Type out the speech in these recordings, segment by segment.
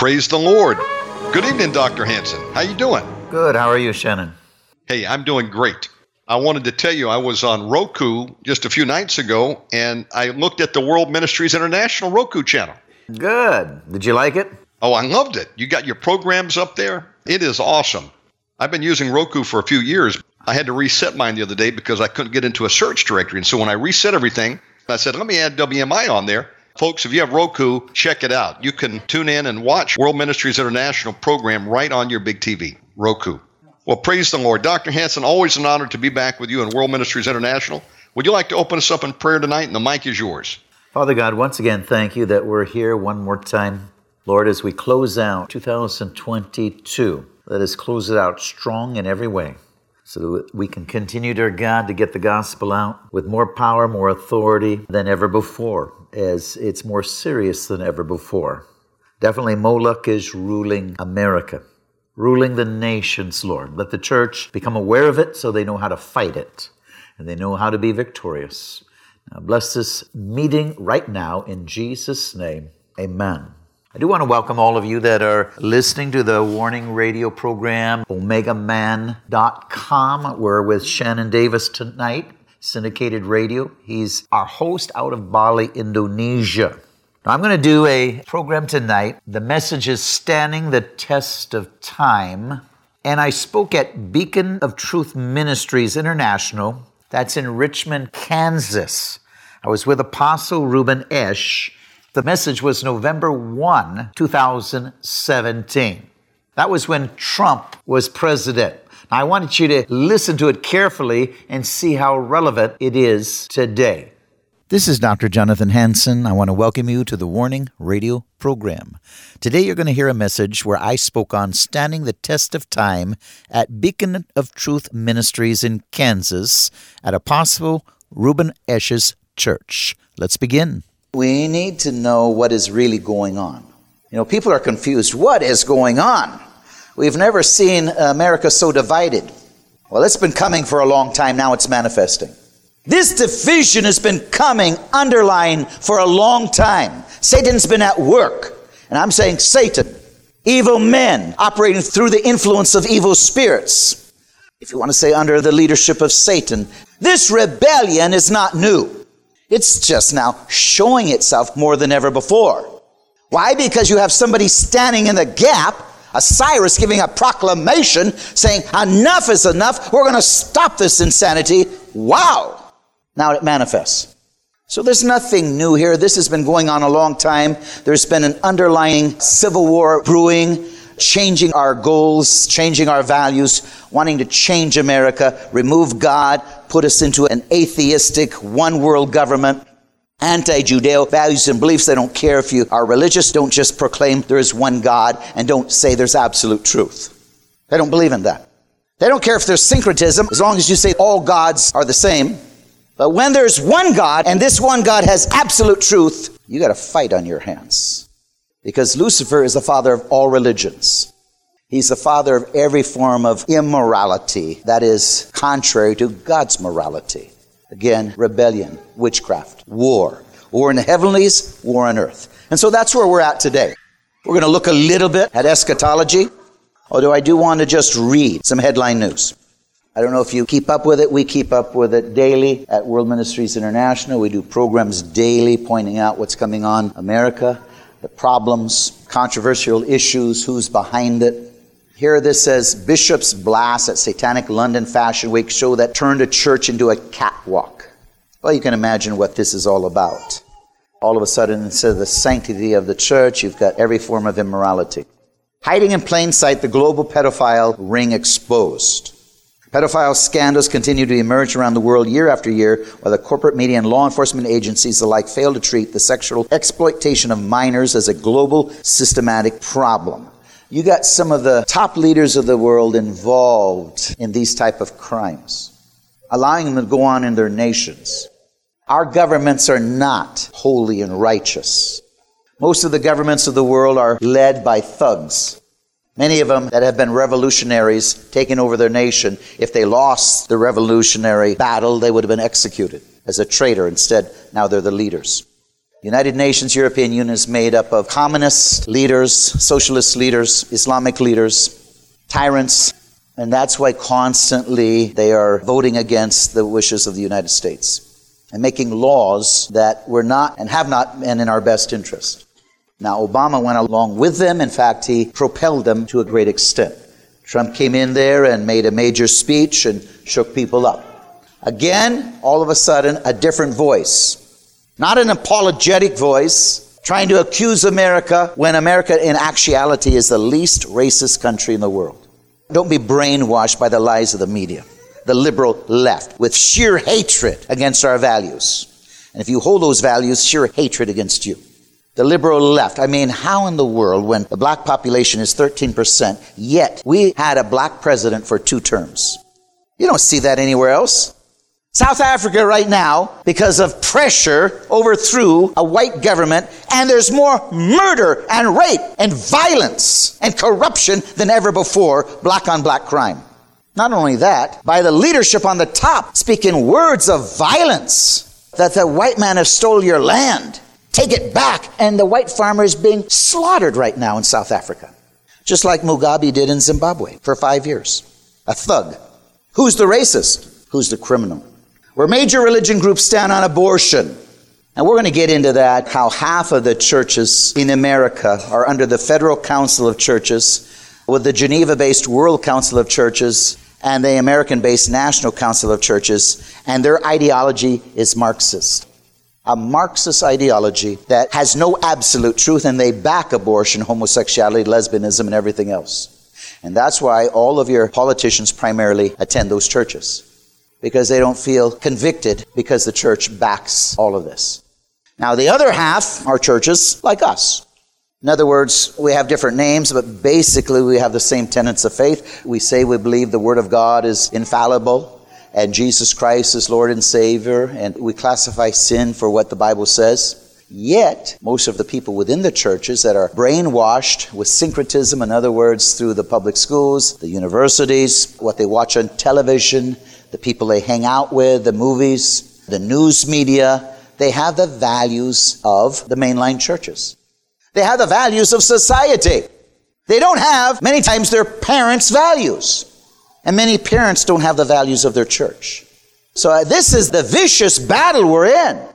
Praise the Lord. Good evening, Dr. Hanson. How you doing? Good. How are you, Shannon? Hey, I'm doing great. I wanted to tell you I was on Roku just a few nights ago and I looked at the World Ministries International Roku channel. Good. Did you like it? Oh, I loved it. You got your programs up there. It is awesome. I've been using Roku for a few years. I had to reset mine the other day because I couldn't get into a search directory. And so when I reset everything, I said, let me add WMI on there. Folks, if you have Roku, check it out. You can tune in and watch World Ministries International program right on your big TV, Roku. Well, praise the Lord. Dr. Hanson, always an honor to be back with you in World Ministries International. Would you like to open us up in prayer tonight? And the mic is yours. Father God, once again, thank you that we're here one more time. Lord, as we close out 2022, let us close it out strong in every way so that we can continue, dear God, to get the gospel out with more power, more authority than ever before, as it's more serious than ever before. Definitely, Moloch is ruling America, ruling the nations, Lord. Let the church become aware of it so they know how to fight it and they know how to be victorious. Now, bless this meeting right now in Jesus' name. Amen. I do want to welcome all of you that are listening to the Warning Radio program, OmegaMan.com. We're with Shannon Davis tonight, syndicated radio. He's our host out of Bali, Indonesia. Now, I'm going to do a program tonight. The message is Standing the Test of Time. And I spoke at Beacon of Truth Ministries International. That's in Richmond, Kansas. I was with Apostle Reuben Esch the message was November 1, 2017. That was when Trump was president. Now, I wanted you to listen to it carefully and see how relevant it is today. This is Dr. Jonathan Hanson. I want to welcome you to the Warning Radio program. Today, you're going to hear a message where I spoke on standing the test of time at Beacon of Truth Ministries in Kansas at Apostle Reuben Esch's church. Let's begin. We need to know what is really going on. You know, people are confused. What is going on? We've never seen America so divided. Well, it's been coming for a long time. Now it's manifesting. This division has been coming, underlying for a long time. Satan's been at work. And I'm saying Satan, evil men operating through the influence of evil spirits. If you want to say under the leadership of Satan, this rebellion is not new. It's just now showing itself more than ever before. Why? Because you have somebody standing in the gap, a Cyrus giving a proclamation saying, enough is enough. We're going to stop this insanity. Wow. Now it manifests. So there's nothing new here. This has been going on a long time. There's been an underlying civil war brewing changing our goals, changing our values, wanting to change America, remove God, put us into an atheistic, one world government, anti Judeo values and beliefs. They don't care if you are religious, don't just proclaim there is one God and don't say there's absolute truth. They don't believe in that. They don't care if there's syncretism, as long as you say all gods are the same. But when there's one God and this one God has absolute truth, you got a fight on your hands. Because Lucifer is the father of all religions. He's the father of every form of immorality that is contrary to God's morality. Again, rebellion, witchcraft, war. War in the heavenlies, war on earth. And so that's where we're at today. We're going to look a little bit at eschatology, although I do want to just read some headline news. I don't know if you keep up with it. We keep up with it daily at World Ministries International. We do programs daily pointing out what's coming on America the problems, controversial issues, who's behind it. Here this says Bishop's blast at Satanic London Fashion Week show that turned a church into a catwalk. Well, you can imagine what this is all about. All of a sudden, instead of the sanctity of the church, you've got every form of immorality. Hiding in plain sight, the global pedophile ring exposed. Pedophile scandals continue to emerge around the world year after year, while the corporate media and law enforcement agencies alike fail to treat the sexual exploitation of minors as a global systematic problem. You got some of the top leaders of the world involved in these type of crimes, allowing them to go on in their nations. Our governments are not holy and righteous. Most of the governments of the world are led by thugs Many of them that have been revolutionaries taking over their nation, if they lost the revolutionary battle, they would have been executed as a traitor. Instead, now they're the leaders. United Nations European Union is made up of communist leaders, socialist leaders, Islamic leaders, tyrants, and that's why constantly they are voting against the wishes of the United States and making laws that were not and have not been in our best interest. Now, Obama went along with them. In fact, he propelled them to a great extent. Trump came in there and made a major speech and shook people up. Again, all of a sudden, a different voice. Not an apologetic voice, trying to accuse America when America, in actuality, is the least racist country in the world. Don't be brainwashed by the lies of the media, the liberal left, with sheer hatred against our values. And if you hold those values, sheer hatred against you. The liberal left. I mean, how in the world, when the black population is 13%, yet we had a black president for two terms? You don't see that anywhere else. South Africa right now, because of pressure, overthrew a white government, and there's more murder and rape and violence and corruption than ever before, black on black crime. Not only that, by the leadership on the top speaking words of violence that the white man has stole your land, take it back, and the white farmer is being slaughtered right now in South Africa, just like Mugabe did in Zimbabwe for five years. A thug. Who's the racist? Who's the criminal? Where major religion groups stand on abortion. And we're going to get into that, how half of the churches in America are under the Federal Council of Churches, with the Geneva based World Council of Churches and the American based National Council of Churches, and their ideology is Marxist. A Marxist ideology that has no absolute truth, and they back abortion, homosexuality, lesbianism, and everything else. And that's why all of your politicians primarily attend those churches because they don't feel convicted because the church backs all of this. Now, the other half are churches like us. In other words, we have different names, but basically we have the same tenets of faith. We say we believe the Word of God is infallible and Jesus Christ is Lord and Savior, and we classify sin for what the Bible says. Yet, most of the people within the churches that are brainwashed with syncretism, in other words, through the public schools, the universities, what they watch on television, the people they hang out with, the movies, the news media, they have the values of the mainline churches. They have the values of society. They don't have, many times, their parents' values. And many parents don't have the values of their church. So uh, this is the vicious battle we're in.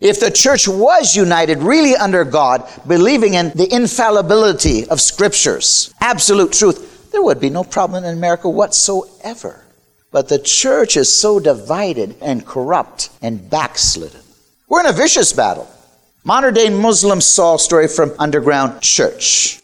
If the church was united really under God, believing in the infallibility of scriptures, absolute truth, there would be no problem in America whatsoever. But the church is so divided and corrupt and backslidden. We're in a vicious battle. Modern day Muslim Saul story from Underground Church.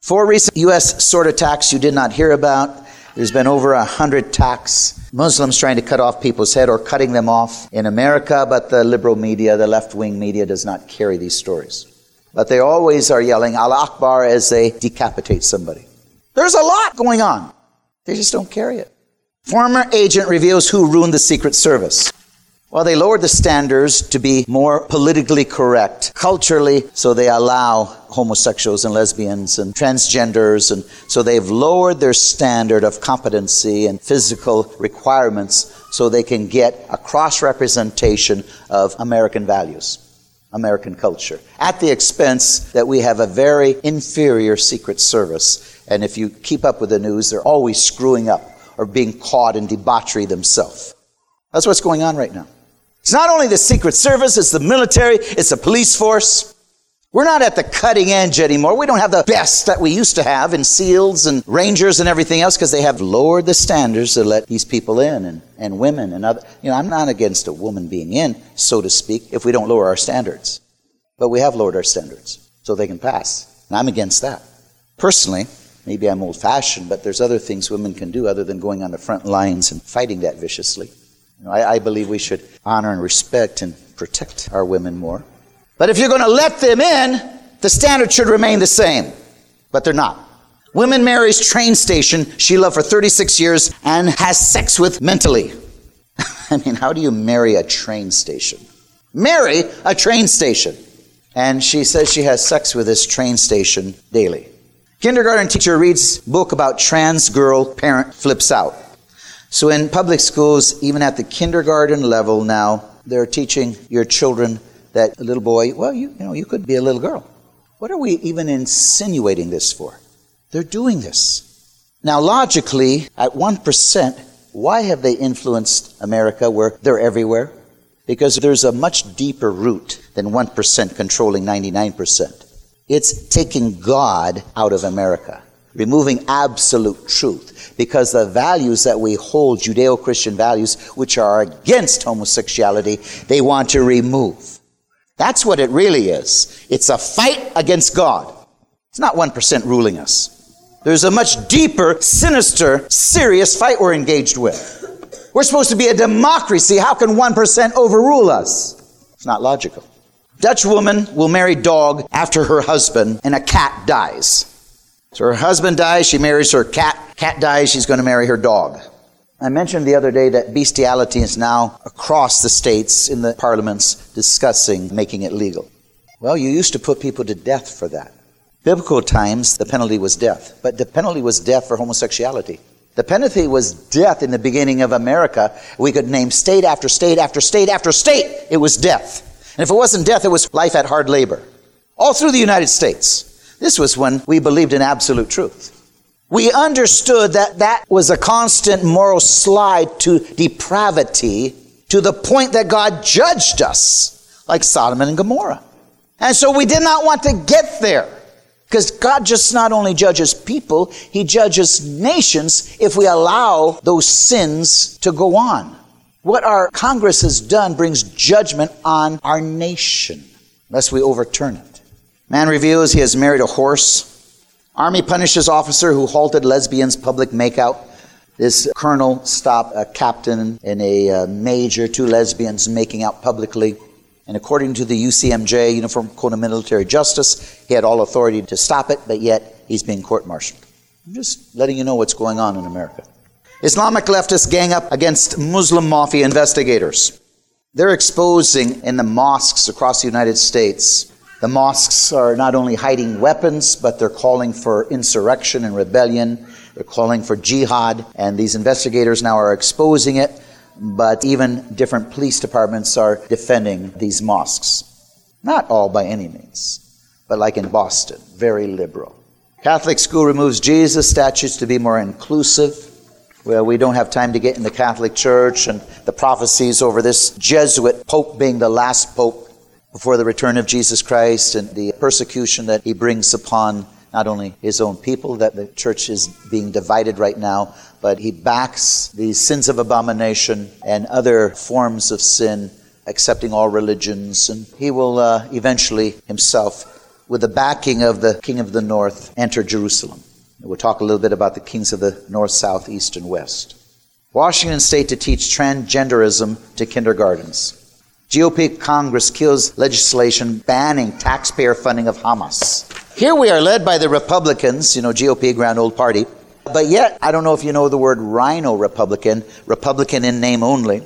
Four recent U.S. sword attacks you did not hear about. There's been over a hundred attacks. Muslims trying to cut off people's head or cutting them off in America, but the liberal media, the left wing media, does not carry these stories. But they always are yelling Allah Akbar as they decapitate somebody. There's a lot going on. They just don't carry it. Former agent reveals who ruined the Secret Service. Well, they lowered the standards to be more politically correct culturally, so they allow homosexuals and lesbians and transgenders, and so they've lowered their standard of competency and physical requirements so they can get a cross representation of American values, American culture, at the expense that we have a very inferior Secret Service. And if you keep up with the news, they're always screwing up or being caught in debauchery themselves. That's what's going on right now. It's not only the Secret Service, it's the military, it's the police force. We're not at the cutting edge anymore. We don't have the best that we used to have in SEALs and Rangers and everything else because they have lowered the standards to let these people in and, and women and other. You know, I'm not against a woman being in, so to speak, if we don't lower our standards. But we have lowered our standards so they can pass. And I'm against that. Personally, Maybe I'm old fashioned, but there's other things women can do other than going on the front lines and fighting that viciously. You know, I, I believe we should honor and respect and protect our women more. But if you're going to let them in, the standard should remain the same. But they're not. Women marries train station she loved for 36 years and has sex with mentally. I mean, how do you marry a train station? Marry a train station. And she says she has sex with this train station daily. Kindergarten teacher reads book about trans girl, parent flips out. So in public schools, even at the kindergarten level now, they're teaching your children that a little boy, well, you, you know, you could be a little girl. What are we even insinuating this for? They're doing this. Now, logically, at 1%, why have they influenced America where they're everywhere? Because there's a much deeper root than 1% controlling 99%. It's taking God out of America, removing absolute truth, because the values that we hold, Judeo Christian values, which are against homosexuality, they want to remove. That's what it really is. It's a fight against God. It's not 1% ruling us. There's a much deeper, sinister, serious fight we're engaged with. We're supposed to be a democracy. How can 1% overrule us? It's not logical. Dutch woman will marry dog after her husband and a cat dies. So her husband dies, she marries her cat. Cat dies, she's going to marry her dog. I mentioned the other day that bestiality is now across the states in the parliaments discussing making it legal. Well, you used to put people to death for that. Biblical times, the penalty was death, but the penalty was death for homosexuality. The penalty was death in the beginning of America. We could name state after state after state after state. It was death. And if it wasn't death, it was life at hard labor. All through the United States. This was when we believed in absolute truth. We understood that that was a constant moral slide to depravity to the point that God judged us, like Sodom and Gomorrah. And so we did not want to get there. Because God just not only judges people, He judges nations if we allow those sins to go on. What our Congress has done brings judgment on our nation, lest we overturn it. Man reveals he has married a horse. Army punishes officer who halted lesbians' public makeout. This colonel stopped a captain and a uh, major, two lesbians making out publicly. And according to the UCMJ, Uniform Code of Military Justice, he had all authority to stop it, but yet he's being court martialed. I'm just letting you know what's going on in America. Islamic leftists gang up against Muslim mafia investigators. They're exposing in the mosques across the United States. The mosques are not only hiding weapons, but they're calling for insurrection and rebellion. They're calling for jihad, and these investigators now are exposing it but even different police departments are defending these mosques. Not all by any means, but like in Boston, very liberal. Catholic school removes Jesus statues to be more inclusive. Well, we don't have time to get in the Catholic Church and the prophecies over this Jesuit Pope being the last Pope before the return of Jesus Christ and the persecution that he brings upon not only his own people, that the church is being divided right now, but he backs the sins of abomination and other forms of sin, accepting all religions. And he will uh, eventually himself, with the backing of the king of the north, enter Jerusalem. We'll talk a little bit about the kings of the north, south, east, and west. Washington State to teach transgenderism to kindergartens. GOP Congress kills legislation banning taxpayer funding of Hamas. Here we are led by the Republicans, you know, GOP, Grand Old Party. But yet, I don't know if you know the word rhino Republican, Republican in name only.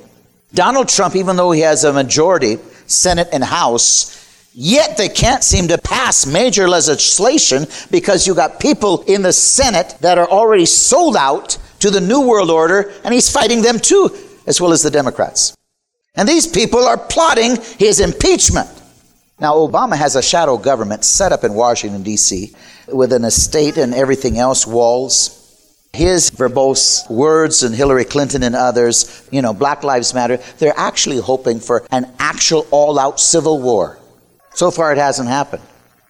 Donald Trump, even though he has a majority, Senate and House, yet they can't seem to pass major legislation because you got people in the Senate that are already sold out to the New World Order, and he's fighting them too, as well as the Democrats. And these people are plotting his impeachment. Now, Obama has a shadow government set up in Washington, D.C., with an estate and everything else, walls. His verbose words and Hillary Clinton and others, you know, Black Lives Matter, they're actually hoping for an actual all out civil war. So far, it hasn't happened.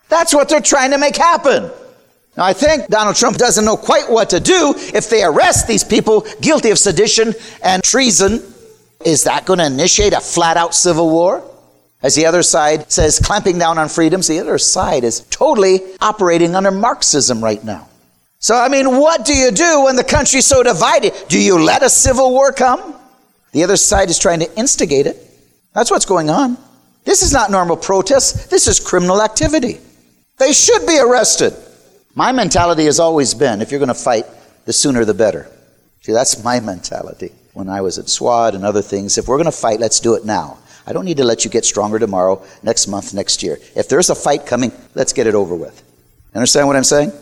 That's what they're trying to make happen. Now, I think Donald Trump doesn't know quite what to do if they arrest these people guilty of sedition and treason. Is that going to initiate a flat out civil war? As the other side says, clamping down on freedoms, the other side is totally operating under Marxism right now. So, I mean, what do you do when the country's so divided? Do you let a civil war come? The other side is trying to instigate it. That's what's going on. This is not normal protest, this is criminal activity. They should be arrested. My mentality has always been if you're going to fight, the sooner the better. See, that's my mentality when I was at SWAT and other things. If we're going to fight, let's do it now. I don't need to let you get stronger tomorrow, next month, next year. If there's a fight coming, let's get it over with. Understand what I'm saying?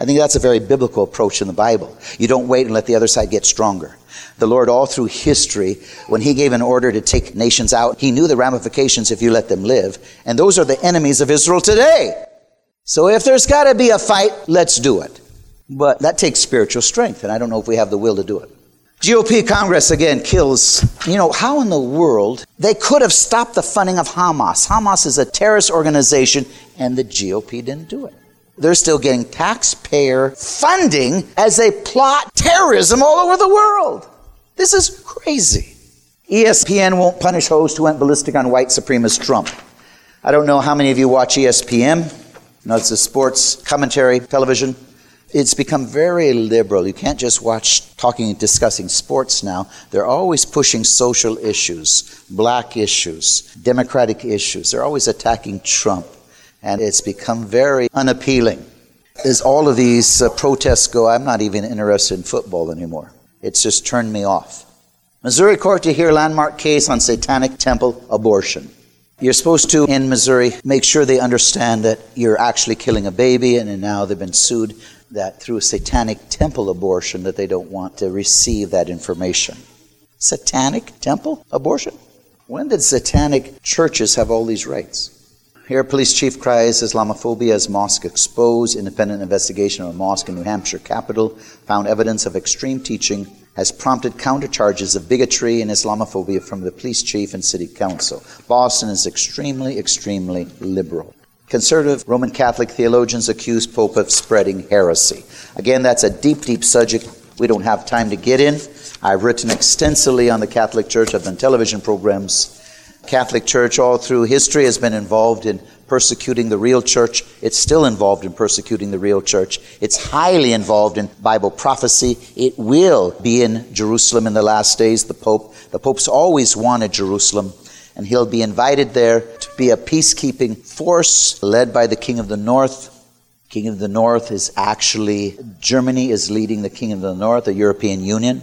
I think that's a very biblical approach in the Bible. You don't wait and let the other side get stronger. The Lord, all through history, when He gave an order to take nations out, He knew the ramifications if you let them live. And those are the enemies of Israel today. So if there's got to be a fight, let's do it. But that takes spiritual strength, and I don't know if we have the will to do it. GOP Congress again kills. You know, how in the world they could have stopped the funding of Hamas? Hamas is a terrorist organization, and the GOP didn't do it. They're still getting taxpayer funding as they plot terrorism all over the world. This is crazy. ESPN won't punish hosts who went ballistic on white supremacist Trump. I don't know how many of you watch ESPN. No, it's a sports commentary television. It's become very liberal. You can't just watch talking and discussing sports now. They're always pushing social issues, black issues, democratic issues. They're always attacking Trump. And it's become very unappealing. As all of these uh, protests go, I'm not even interested in football anymore. It's just turned me off. Missouri court to hear landmark case on satanic temple abortion. You're supposed to, in Missouri, make sure they understand that you're actually killing a baby, and now they've been sued that through a satanic temple abortion that they don't want to receive that information. Satanic temple abortion? When did satanic churches have all these rights? Here, police chief cries Islamophobia as mosque exposed. Independent investigation of a mosque in New Hampshire capital found evidence of extreme teaching has prompted countercharges of bigotry and Islamophobia from the police chief and city council. Boston is extremely, extremely liberal. Conservative Roman Catholic theologians accuse Pope of spreading heresy. Again, that's a deep, deep subject we don't have time to get in. I've written extensively on the Catholic Church. I've done television programs. Catholic Church all through history has been involved in persecuting the real church. It's still involved in persecuting the real church. It's highly involved in Bible prophecy. It will be in Jerusalem in the last days. The Pope, the Pope's always wanted Jerusalem and he'll be invited there to be a peacekeeping force led by the King of the North. King of the North is actually, Germany is leading the King of the North, the European Union.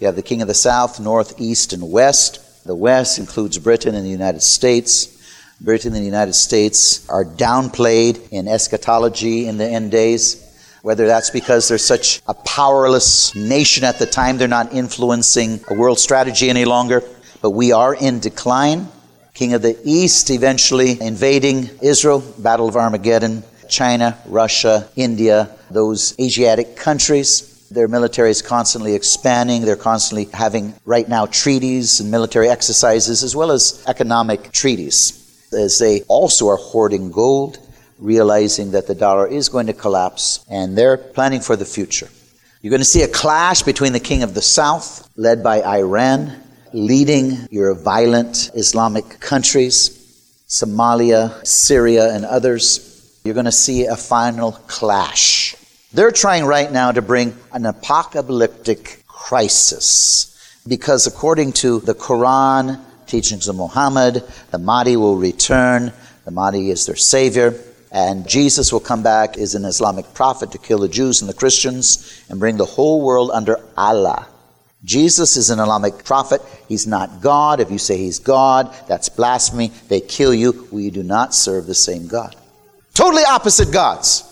You have the King of the South, North, East, and West. The West includes Britain and the United States. Britain and the United States are downplayed in eschatology in the end days. Whether that's because they're such a powerless nation at the time, they're not influencing a world strategy any longer but we are in decline. King of the East eventually invading Israel, Battle of Armageddon, China, Russia, India, those Asiatic countries. Their military is constantly expanding. They're constantly having, right now, treaties and military exercises as well as economic treaties. As they also are hoarding gold, realizing that the dollar is going to collapse, and they're planning for the future. You're going to see a clash between the king of the south, led by Iran, leading your violent Islamic countries, Somalia, Syria, and others, you're going to see a final clash. They're trying right now to bring an apocalyptic crisis because, according to the Quran, teachings of Muhammad, the Mahdi will return. The Mahdi is their savior. And Jesus will come back as an Islamic prophet to kill the Jews and the Christians and bring the whole world under Allah. Jesus is an Islamic prophet. He's not God. If you say he's God, that's blasphemy. They kill you. We do not serve the same God. Totally opposite gods.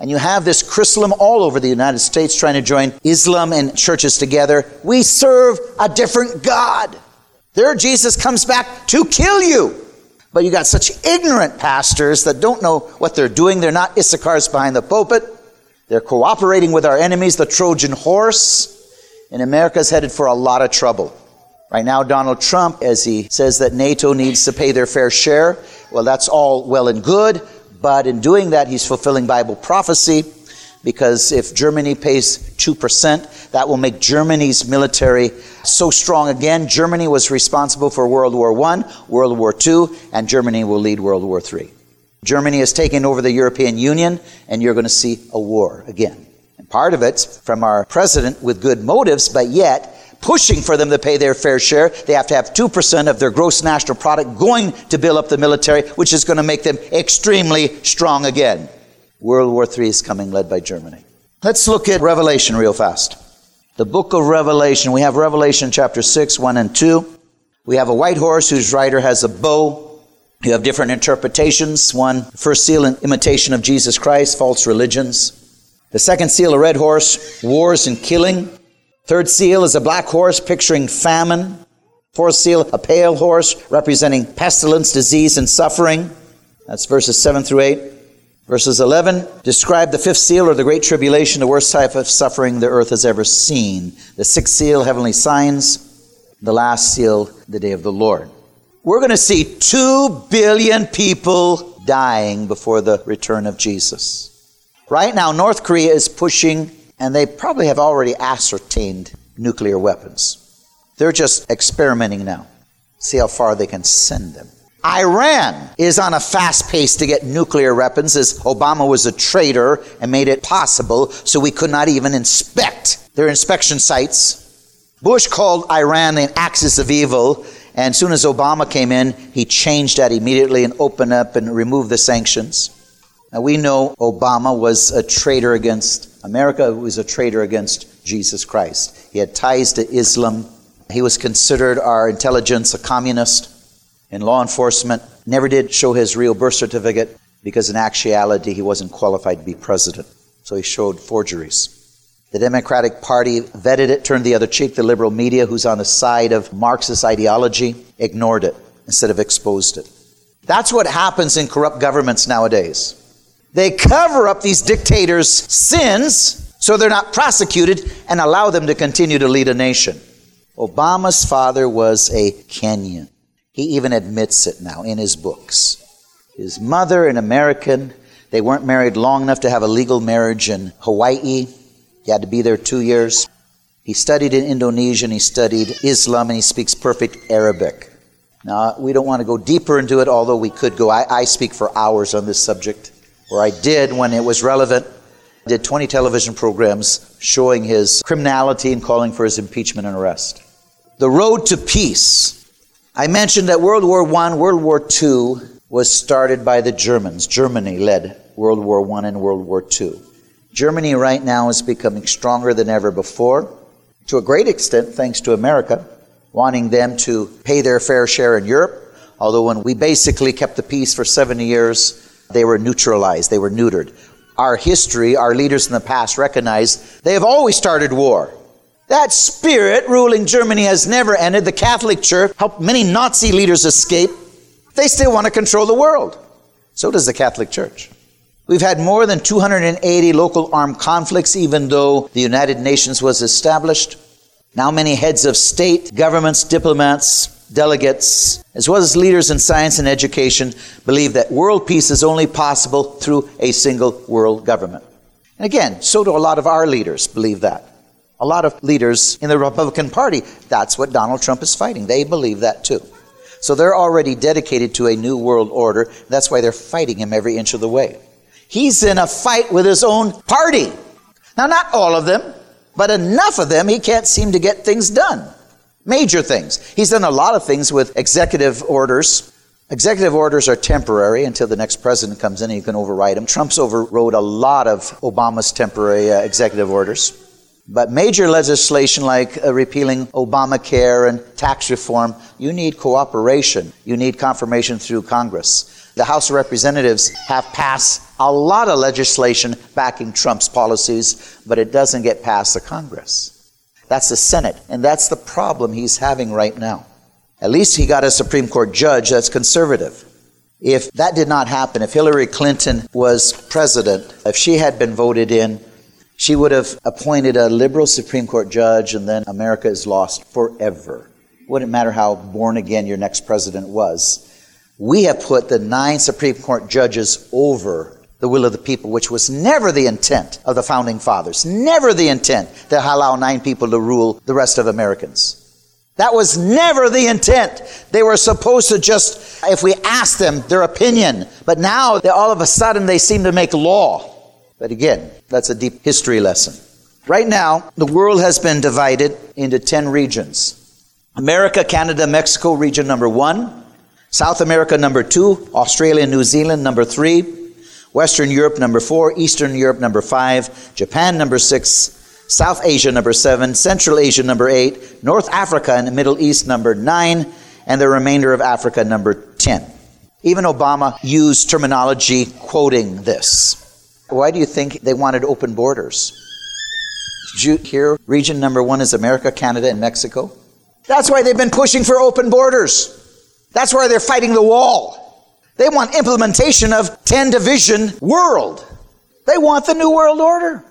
And you have this Chrislam all over the United States trying to join Islam and churches together. We serve a different God. There, Jesus comes back to kill you. But you got such ignorant pastors that don't know what they're doing. They're not Issachars behind the pulpit. They're cooperating with our enemies, the Trojan horse. And America's headed for a lot of trouble. Right now, Donald Trump, as he says that NATO needs to pay their fair share, well, that's all well and good, but in doing that, he's fulfilling Bible prophecy because if Germany pays 2%, that will make Germany's military so strong again. Germany was responsible for World War I, World War II, and Germany will lead World War III. Germany has taken over the European Union, and you're going to see a war again. And Part of it's from our president with good motives, but yet pushing for them to pay their fair share. They have to have 2% of their gross national product going to build up the military, which is going to make them extremely strong again. World War III is coming, led by Germany. Let's look at Revelation real fast. The book of Revelation, we have Revelation chapter 6, 1 and 2. We have a white horse whose rider has a bow. You have different interpretations. One, first seal and imitation of Jesus Christ, false religions. The second seal, a red horse, wars and killing. Third seal is a black horse picturing famine. Fourth seal, a pale horse representing pestilence, disease, and suffering. That's verses 7 through 8. Verses 11 describe the fifth seal or the great tribulation, the worst type of suffering the earth has ever seen. The sixth seal, heavenly signs. The last seal, the day of the Lord. We're going to see two billion people dying before the return of Jesus. Right now, North Korea is pushing, and they probably have already ascertained nuclear weapons. They're just experimenting now. See how far they can send them. Iran is on a fast pace to get nuclear weapons as Obama was a traitor and made it possible so we could not even inspect their inspection sites. Bush called Iran the axis of evil, and as soon as Obama came in, he changed that immediately and opened up and removed the sanctions. Now we know Obama was a traitor against America, who was a traitor against Jesus Christ. He had ties to Islam. He was considered our intelligence a communist in law enforcement, never did show his real birth certificate because in actuality he wasn't qualified to be president. So he showed forgeries. The Democratic Party vetted it, turned the other cheek. The liberal media, who's on the side of Marxist ideology, ignored it instead of exposed it. That's what happens in corrupt governments nowadays. They cover up these dictators' sins so they're not prosecuted and allow them to continue to lead a nation. Obama's father was a Kenyan. He even admits it now in his books. His mother, an American, they weren't married long enough to have a legal marriage in Hawaii. He had to be there two years. He studied in Indonesia he studied Islam and he speaks perfect Arabic. Now, we don't want to go deeper into it, although we could go. I, I speak for hours on this subject, or I did when it was relevant. I did 20 television programs showing his criminality and calling for his impeachment and arrest. The road to peace I mentioned that World War I, World War II was started by the Germans. Germany led World War I and World War II. Germany right now is becoming stronger than ever before, to a great extent thanks to America, wanting them to pay their fair share in Europe. Although when we basically kept the peace for 70 years, they were neutralized, they were neutered. Our history, our leaders in the past recognized they have always started war. That spirit ruling Germany has never ended. The Catholic Church helped many Nazi leaders escape. They still want to control the world. So does the Catholic Church. We've had more than 280 local armed conflicts, even though the United Nations was established. Now, many heads of state, governments, diplomats, delegates, as well as leaders in science and education, believe that world peace is only possible through a single world government. And again, so do a lot of our leaders believe that. A lot of leaders in the Republican Party, that's what Donald Trump is fighting. They believe that too. So they're already dedicated to a new world order. That's why they're fighting him every inch of the way. He's in a fight with his own party. Now, not all of them, but enough of them, he can't seem to get things done. Major things. He's done a lot of things with executive orders. Executive orders are temporary until the next president comes in and you can override them. Trump's overrode a lot of Obama's temporary uh, executive orders. But major legislation like uh, repealing Obamacare and tax reform, you need cooperation. You need confirmation through Congress. The House of Representatives have passed a lot of legislation backing Trump's policies, but it doesn't get past the Congress. That's the Senate, and that's the problem he's having right now. At least he got a Supreme Court judge that's conservative. If that did not happen, if Hillary Clinton was president, if she had been voted in, she would have appointed a liberal Supreme Court judge, and then America is lost forever. Wouldn't matter how born again your next president was. We have put the nine Supreme Court judges over the will of the people, which was never the intent of the founding fathers. Never the intent to allow nine people to rule the rest of Americans. That was never the intent. They were supposed to just, if we asked them their opinion, but now all of a sudden they seem to make law. But again, that's a deep history lesson. Right now, the world has been divided into 10 regions America, Canada, Mexico, region number one. South America, number two. Australia, New Zealand, number three. Western Europe, number four. Eastern Europe, number five. Japan, number six. South Asia, number seven. Central Asia, number eight. North Africa and the Middle East, number nine. And the remainder of Africa, number 10. Even Obama used terminology quoting this. Why do you think they wanted open borders? Did you hear region number one is America, Canada, and Mexico? That's why they've been pushing for open borders. That's why they're fighting the wall. They want implementation of 10 division world. They want the new world order.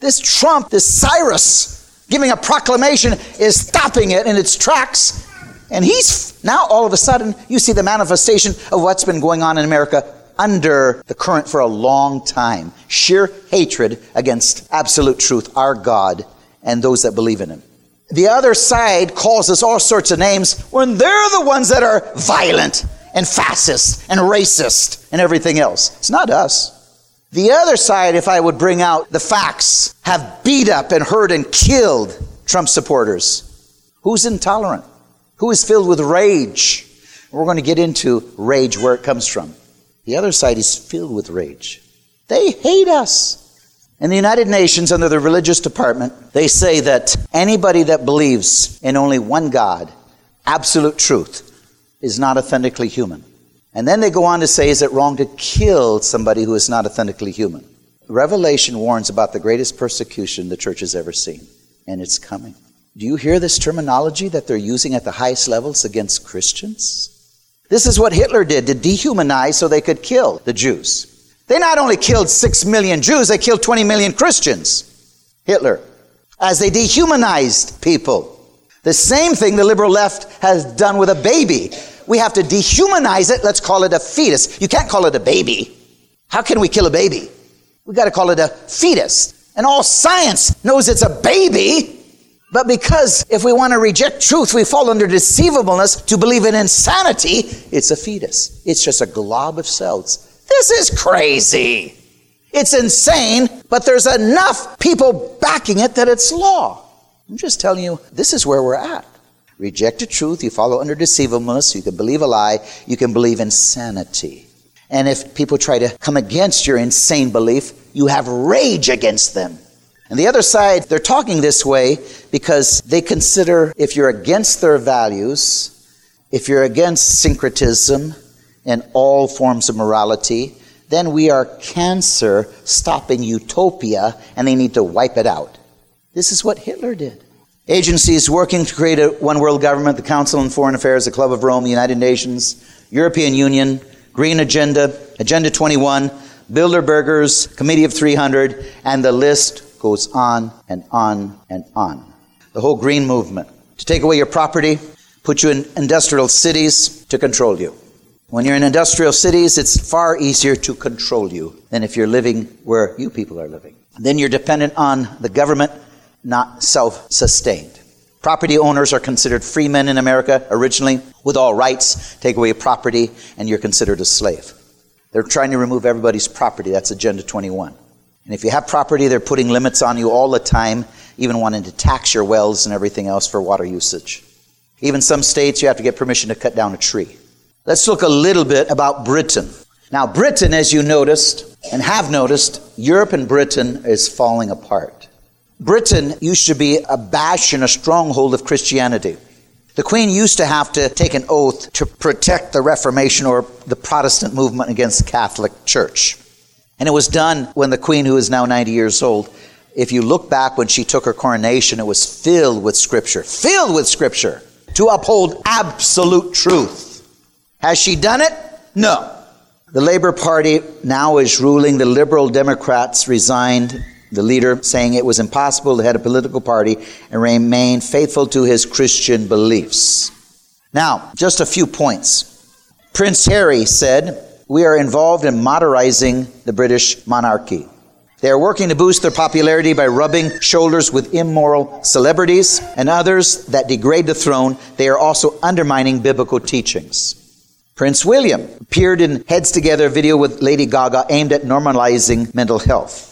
This Trump, this Cyrus, giving a proclamation is stopping it in its tracks. And he's now all of a sudden, you see the manifestation of what's been going on in America under the current for a long time. Sheer hatred against absolute truth, our God, and those that believe in Him. The other side calls us all sorts of names when they're the ones that are violent and fascist and racist and everything else. It's not us. The other side, if I would bring out the facts, have beat up and hurt and killed Trump supporters. Who's intolerant? Who is filled with rage? We're going to get into rage, where it comes from. The other side is filled with rage. They hate us. In the United Nations, under the religious department, they say that anybody that believes in only one God, absolute truth, is not authentically human. And then they go on to say, is it wrong to kill somebody who is not authentically human? Revelation warns about the greatest persecution the church has ever seen, and it's coming. Do you hear this terminology that they're using at the highest levels against Christians? This is what Hitler did to dehumanize so they could kill the Jews. They not only killed six million Jews, they killed 20 million Christians. Hitler. As they dehumanized people. The same thing the liberal left has done with a baby. We have to dehumanize it. Let's call it a fetus. You can't call it a baby. How can we kill a baby? We've got to call it a fetus. And all science knows it's a baby. But because if we want to reject truth, we fall under deceivableness to believe in insanity, it's a fetus. It's just a glob of cells. This is crazy. It's insane, but there's enough people backing it that it's law. I'm just telling you, this is where we're at. Reject the truth, you follow under deceivableness, you can believe a lie, you can believe insanity. And if people try to come against your insane belief, you have rage against them. And the other side, they're talking this way because they consider if you're against their values, if you're against syncretism and all forms of morality, then we are cancer stopping utopia and they need to wipe it out. This is what Hitler did. Agencies working to create a one world government, the Council on Foreign Affairs, the Club of Rome, the United Nations, European Union, Green Agenda, Agenda 21, Bilderbergers, Committee of 300, and the list goes on and on and on. The whole green movement. To take away your property, put you in industrial cities to control you. When you're in industrial cities, it's far easier to control you than if you're living where you people are living. Then you're dependent on the government, not self sustained. Property owners are considered free men in America originally, with all rights. Take away property, and you're considered a slave. They're trying to remove everybody's property. That's Agenda 21. And if you have property, they're putting limits on you all the time, even wanting to tax your wells and everything else for water usage. Even some states, you have to get permission to cut down a tree. Let's look a little bit about Britain. Now, Britain, as you noticed and have noticed, Europe and Britain is falling apart. Britain used to be a bastion, a stronghold of Christianity. The Queen used to have to take an oath to protect the Reformation or the Protestant movement against the Catholic Church. And it was done when the queen, who is now 90 years old, if you look back when she took her coronation, it was filled with scripture, filled with scripture to uphold absolute truth. Has she done it? No. The Labor Party now is ruling. The Liberal Democrats resigned. The leader saying it was impossible to head a political party and remain faithful to his Christian beliefs. Now, just a few points. Prince Harry said, we are involved in modernizing the British monarchy. They are working to boost their popularity by rubbing shoulders with immoral celebrities and others that degrade the throne. They are also undermining biblical teachings. Prince William appeared in Heads Together video with Lady Gaga aimed at normalizing mental health.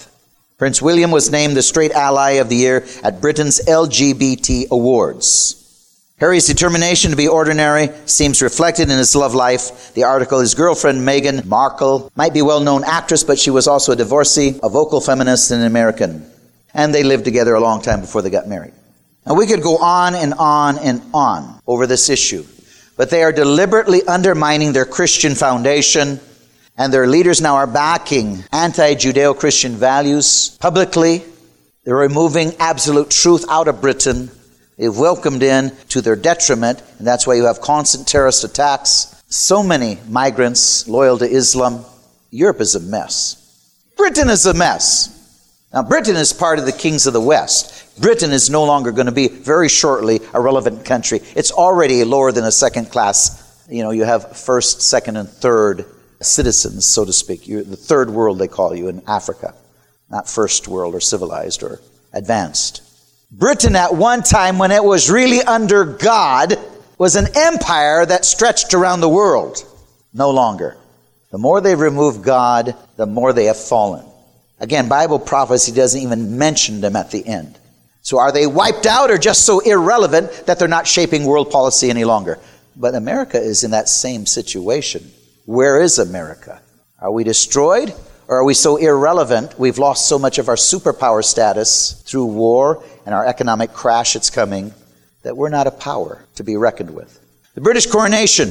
Prince William was named the Straight Ally of the Year at Britain's LGBT Awards. Harry's determination to be ordinary seems reflected in his love life. The article, his girlfriend Meghan Markle might be a well-known actress, but she was also a divorcee, a vocal feminist, and an American. And they lived together a long time before they got married. Now we could go on and on and on over this issue, but they are deliberately undermining their Christian foundation And their leaders now are backing anti Judeo Christian values publicly. They're removing absolute truth out of Britain. They've welcomed in to their detriment, and that's why you have constant terrorist attacks. So many migrants loyal to Islam. Europe is a mess. Britain is a mess. Now, Britain is part of the kings of the West. Britain is no longer going to be very shortly a relevant country. It's already lower than a second class. You know, you have first, second, and third citizens, so to speak. You're the third world, they call you in Africa, not first world or civilized or advanced. Britain, at one time when it was really under God, was an empire that stretched around the world. No longer. The more they remove God, the more they have fallen. Again, Bible prophecy doesn't even mention them at the end. So are they wiped out or just so irrelevant that they're not shaping world policy any longer? But America is in that same situation. Where is America? Are we destroyed? Or are we so irrelevant we've lost so much of our superpower status through war and our economic crash that's coming that we're not a power to be reckoned with? The British coronation,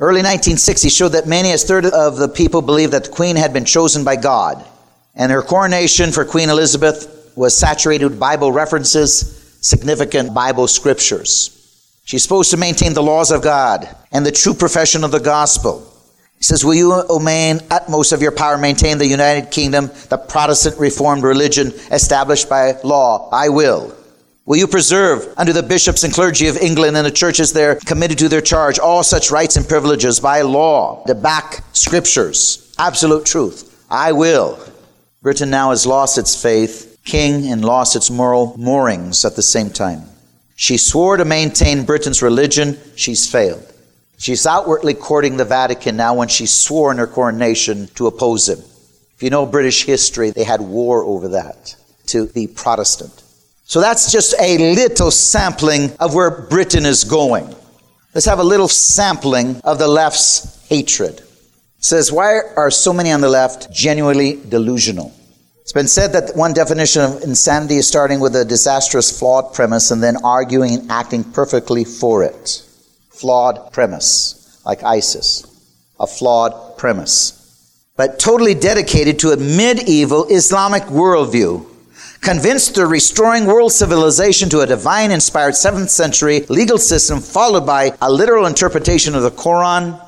early 1960, showed that many as third of the people believed that the Queen had been chosen by God. And her coronation for Queen Elizabeth was saturated with Bible references, significant Bible scriptures. She's supposed to maintain the laws of God and the true profession of the gospel. He says, Will you, O man, utmost of your power, maintain the United Kingdom, the Protestant Reformed religion established by law? I will. Will you preserve under the bishops and clergy of England and the churches there committed to their charge all such rights and privileges by law to back scriptures? Absolute truth. I will. Britain now has lost its faith, king, and lost its moral moorings at the same time. She swore to maintain Britain's religion. She's failed. She's outwardly courting the Vatican now when she swore in her coronation to oppose him. If you know British history, they had war over that to the Protestant. So that's just a little sampling of where Britain is going. Let's have a little sampling of the left's hatred says, Why are so many on the left genuinely delusional? It's been said that one definition of insanity is starting with a disastrous, flawed premise and then arguing and acting perfectly for it. Flawed premise, like ISIS. A flawed premise. But totally dedicated to a medieval Islamic worldview convinced of restoring world civilization to a divine inspired 7th century legal system followed by a literal interpretation of the Quran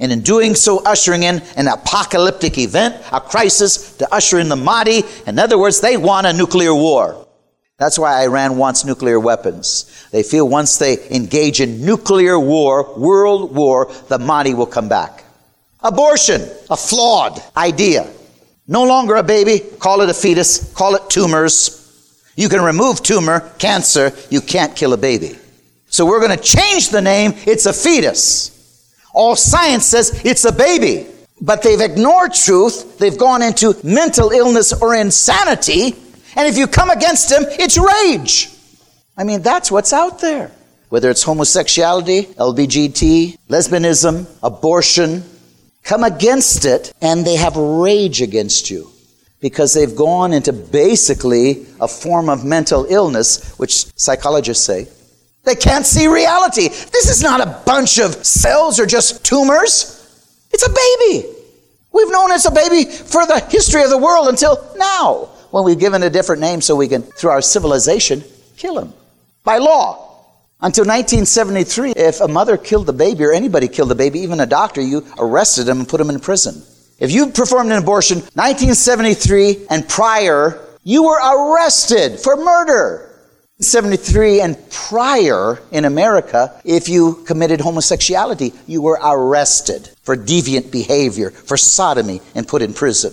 and in doing so, ushering in an apocalyptic event, a crisis to usher in the Mahdi. In other words, they want a nuclear war. That's why Iran wants nuclear weapons. They feel once they engage in nuclear war, world war, the Mahdi will come back. Abortion, a flawed idea. No longer a baby, call it a fetus, call it tumors. You can remove tumor, cancer, you can't kill a baby. So we're going to change the name, it's a fetus. All science says it's a baby. But they've ignored truth. They've gone into mental illness or insanity. And if you come against them, it's rage. I mean, that's what's out there. Whether it's homosexuality, LBGT, lesbianism, abortion, come against it and they have rage against you because they've gone into basically a form of mental illness, which psychologists say they can't see reality. This is not a bunch of cells or just tumors. It's a baby. We've known it's a baby for the history of the world until now, when we've given a different name so we can, through our civilization, kill him by law. Until 1973, if a mother killed the baby or anybody killed the baby, even a doctor, you arrested him and put him in prison. If you performed an abortion 1973 and prior, you were arrested for murder. 73 and prior in America, if you committed homosexuality, you were arrested for deviant behavior, for sodomy, and put in prison.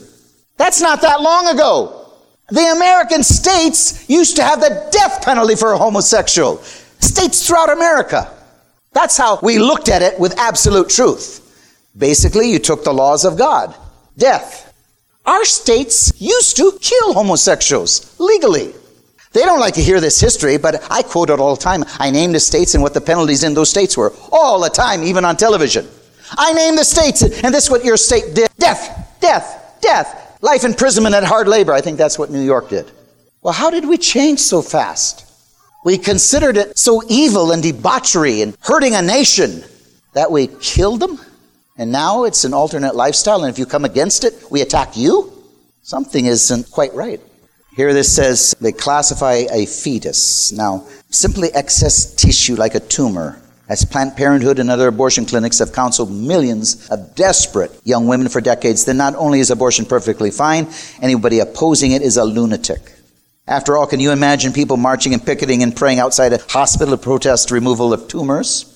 That's not that long ago. The American states used to have the death penalty for a homosexual. States throughout America. That's how we looked at it with absolute truth. Basically, you took the laws of God. Death. Our states used to kill homosexuals legally. They don't like to hear this history, but I quote it all the time. I name the states and what the penalties in those states were. All the time, even on television. I name the states, and this is what your state did. Death, death, death. Life imprisonment and hard labor. I think that's what New York did. Well, how did we change so fast? We considered it so evil and debauchery and hurting a nation that we killed them? And now it's an alternate lifestyle, and if you come against it, we attack you? Something isn't quite right. Here this says they classify a fetus. Now, simply excess tissue like a tumor. As Planned Parenthood and other abortion clinics have counseled millions of desperate young women for decades, then not only is abortion perfectly fine, anybody opposing it is a lunatic. After all, can you imagine people marching and picketing and praying outside a hospital to protest removal of tumors?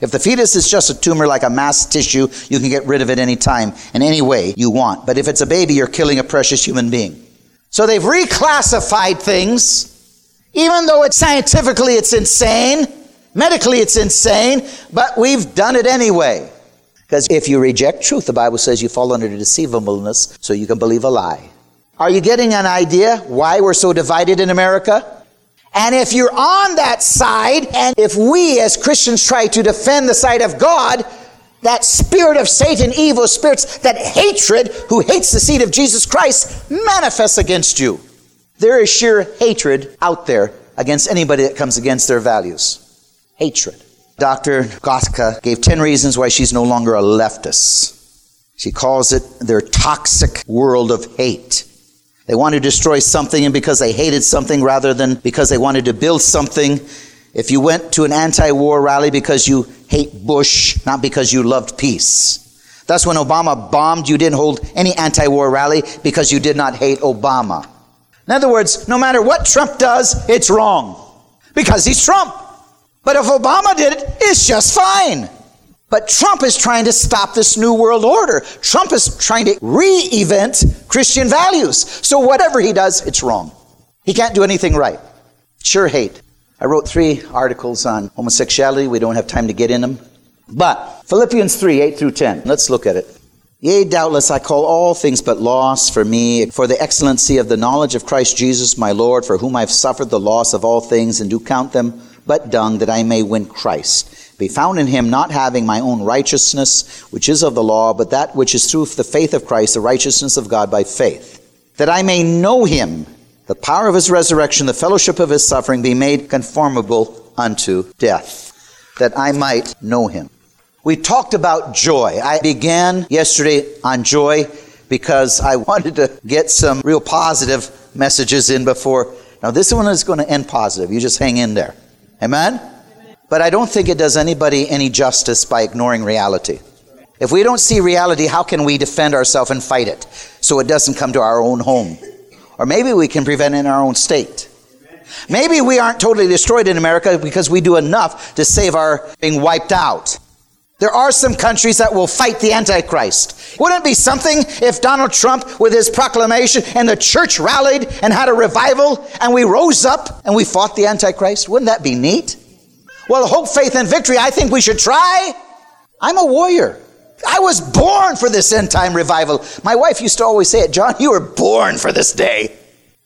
If the fetus is just a tumor like a mass tissue, you can get rid of it any time in any way you want. But if it's a baby, you're killing a precious human being. So they've reclassified things, even though it's scientifically it's insane, medically it's insane, but we've done it anyway. Because if you reject truth, the Bible says you fall under deceivableness, so you can believe a lie. Are you getting an idea why we're so divided in America? And if you're on that side, and if we as Christians try to defend the side of God, that spirit of Satan, evil spirits, that hatred, who hates the seed of Jesus Christ, manifests against you. There is sheer hatred out there against anybody that comes against their values. Hatred. Dr. Goska gave 10 reasons why she's no longer a leftist. She calls it their toxic world of hate. They want to destroy something and because they hated something rather than because they wanted to build something. If you went to an anti war rally because you hate Bush, not because you loved peace. Thus, when Obama bombed, you didn't hold any anti war rally because you did not hate Obama. In other words, no matter what Trump does, it's wrong because he's Trump. But if Obama did it, it's just fine. But Trump is trying to stop this new world order. Trump is trying to re event Christian values. So whatever he does, it's wrong. He can't do anything right. Sure hate. I wrote three articles on homosexuality. We don't have time to get in them. But Philippians 3 8 through 10. Let's look at it. Yea, doubtless I call all things but loss for me, for the excellency of the knowledge of Christ Jesus my Lord, for whom I have suffered the loss of all things, and do count them but dung, that I may win Christ be found in him, not having my own righteousness, which is of the law, but that which is through the faith of Christ, the righteousness of God by faith, that I may know him, the power of his resurrection, the fellowship of his suffering, be made conformable unto death, that I might know him. We talked about joy. I began yesterday on joy because I wanted to get some real positive messages in before. Now, this one is going to end positive. You just hang in there. Amen? But I don't think it does anybody any justice by ignoring reality. If we don't see reality, how can we defend ourselves and fight it so it doesn't come to our own home? Or maybe we can prevent it in our own state. Maybe we aren't totally destroyed in America because we do enough to save our being wiped out. There are some countries that will fight the Antichrist. Wouldn't it be something if Donald Trump, with his proclamation, and the church rallied and had a revival, and we rose up and we fought the Antichrist? Wouldn't that be neat? Well, hope, faith, and victory, I think we should try. I'm a warrior. I was born for this end time revival. My wife used to always say it, John, you were born for this day.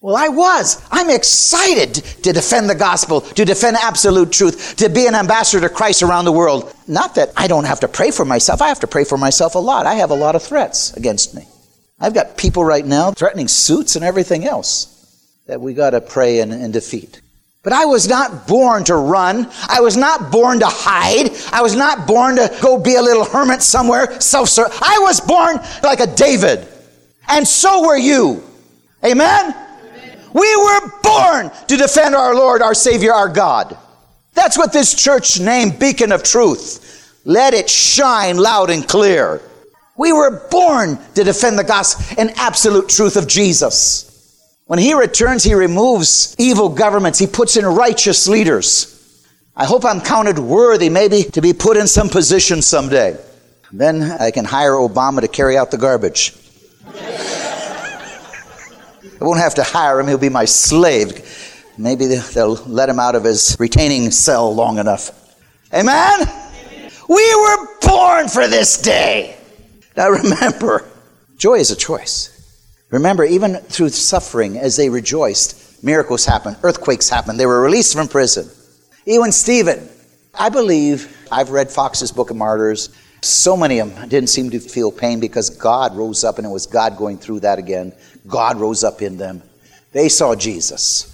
Well, I was. I'm excited to defend the gospel, to defend absolute truth, to be an ambassador to Christ around the world. Not that I don't have to pray for myself. I have to pray for myself a lot. I have a lot of threats against me. I've got people right now threatening suits and everything else that we got to pray and, and defeat. But I was not born to run. I was not born to hide. I was not born to go be a little hermit somewhere, self serve. I was born like a David. And so were you. Amen? We were born to defend our Lord, our Savior, our God. That's what this church named Beacon of Truth. Let it shine loud and clear. We were born to defend the gospel and absolute truth of Jesus. When he returns, he removes evil governments. He puts in righteous leaders. I hope I'm counted worthy, maybe, to be put in some position someday. Then I can hire Obama to carry out the garbage. I won't have to hire him, he'll be my slave. Maybe they'll let him out of his retaining cell long enough. Amen? We were born for this day. Now remember, joy is a choice. Remember, even through suffering, as they rejoiced, miracles happened, earthquakes happened, they were released from prison. Even Stephen, I believe, I've read Foxe's Book of Martyrs. So many of them didn't seem to feel pain because God rose up and it was God going through that again. God rose up in them. They saw Jesus.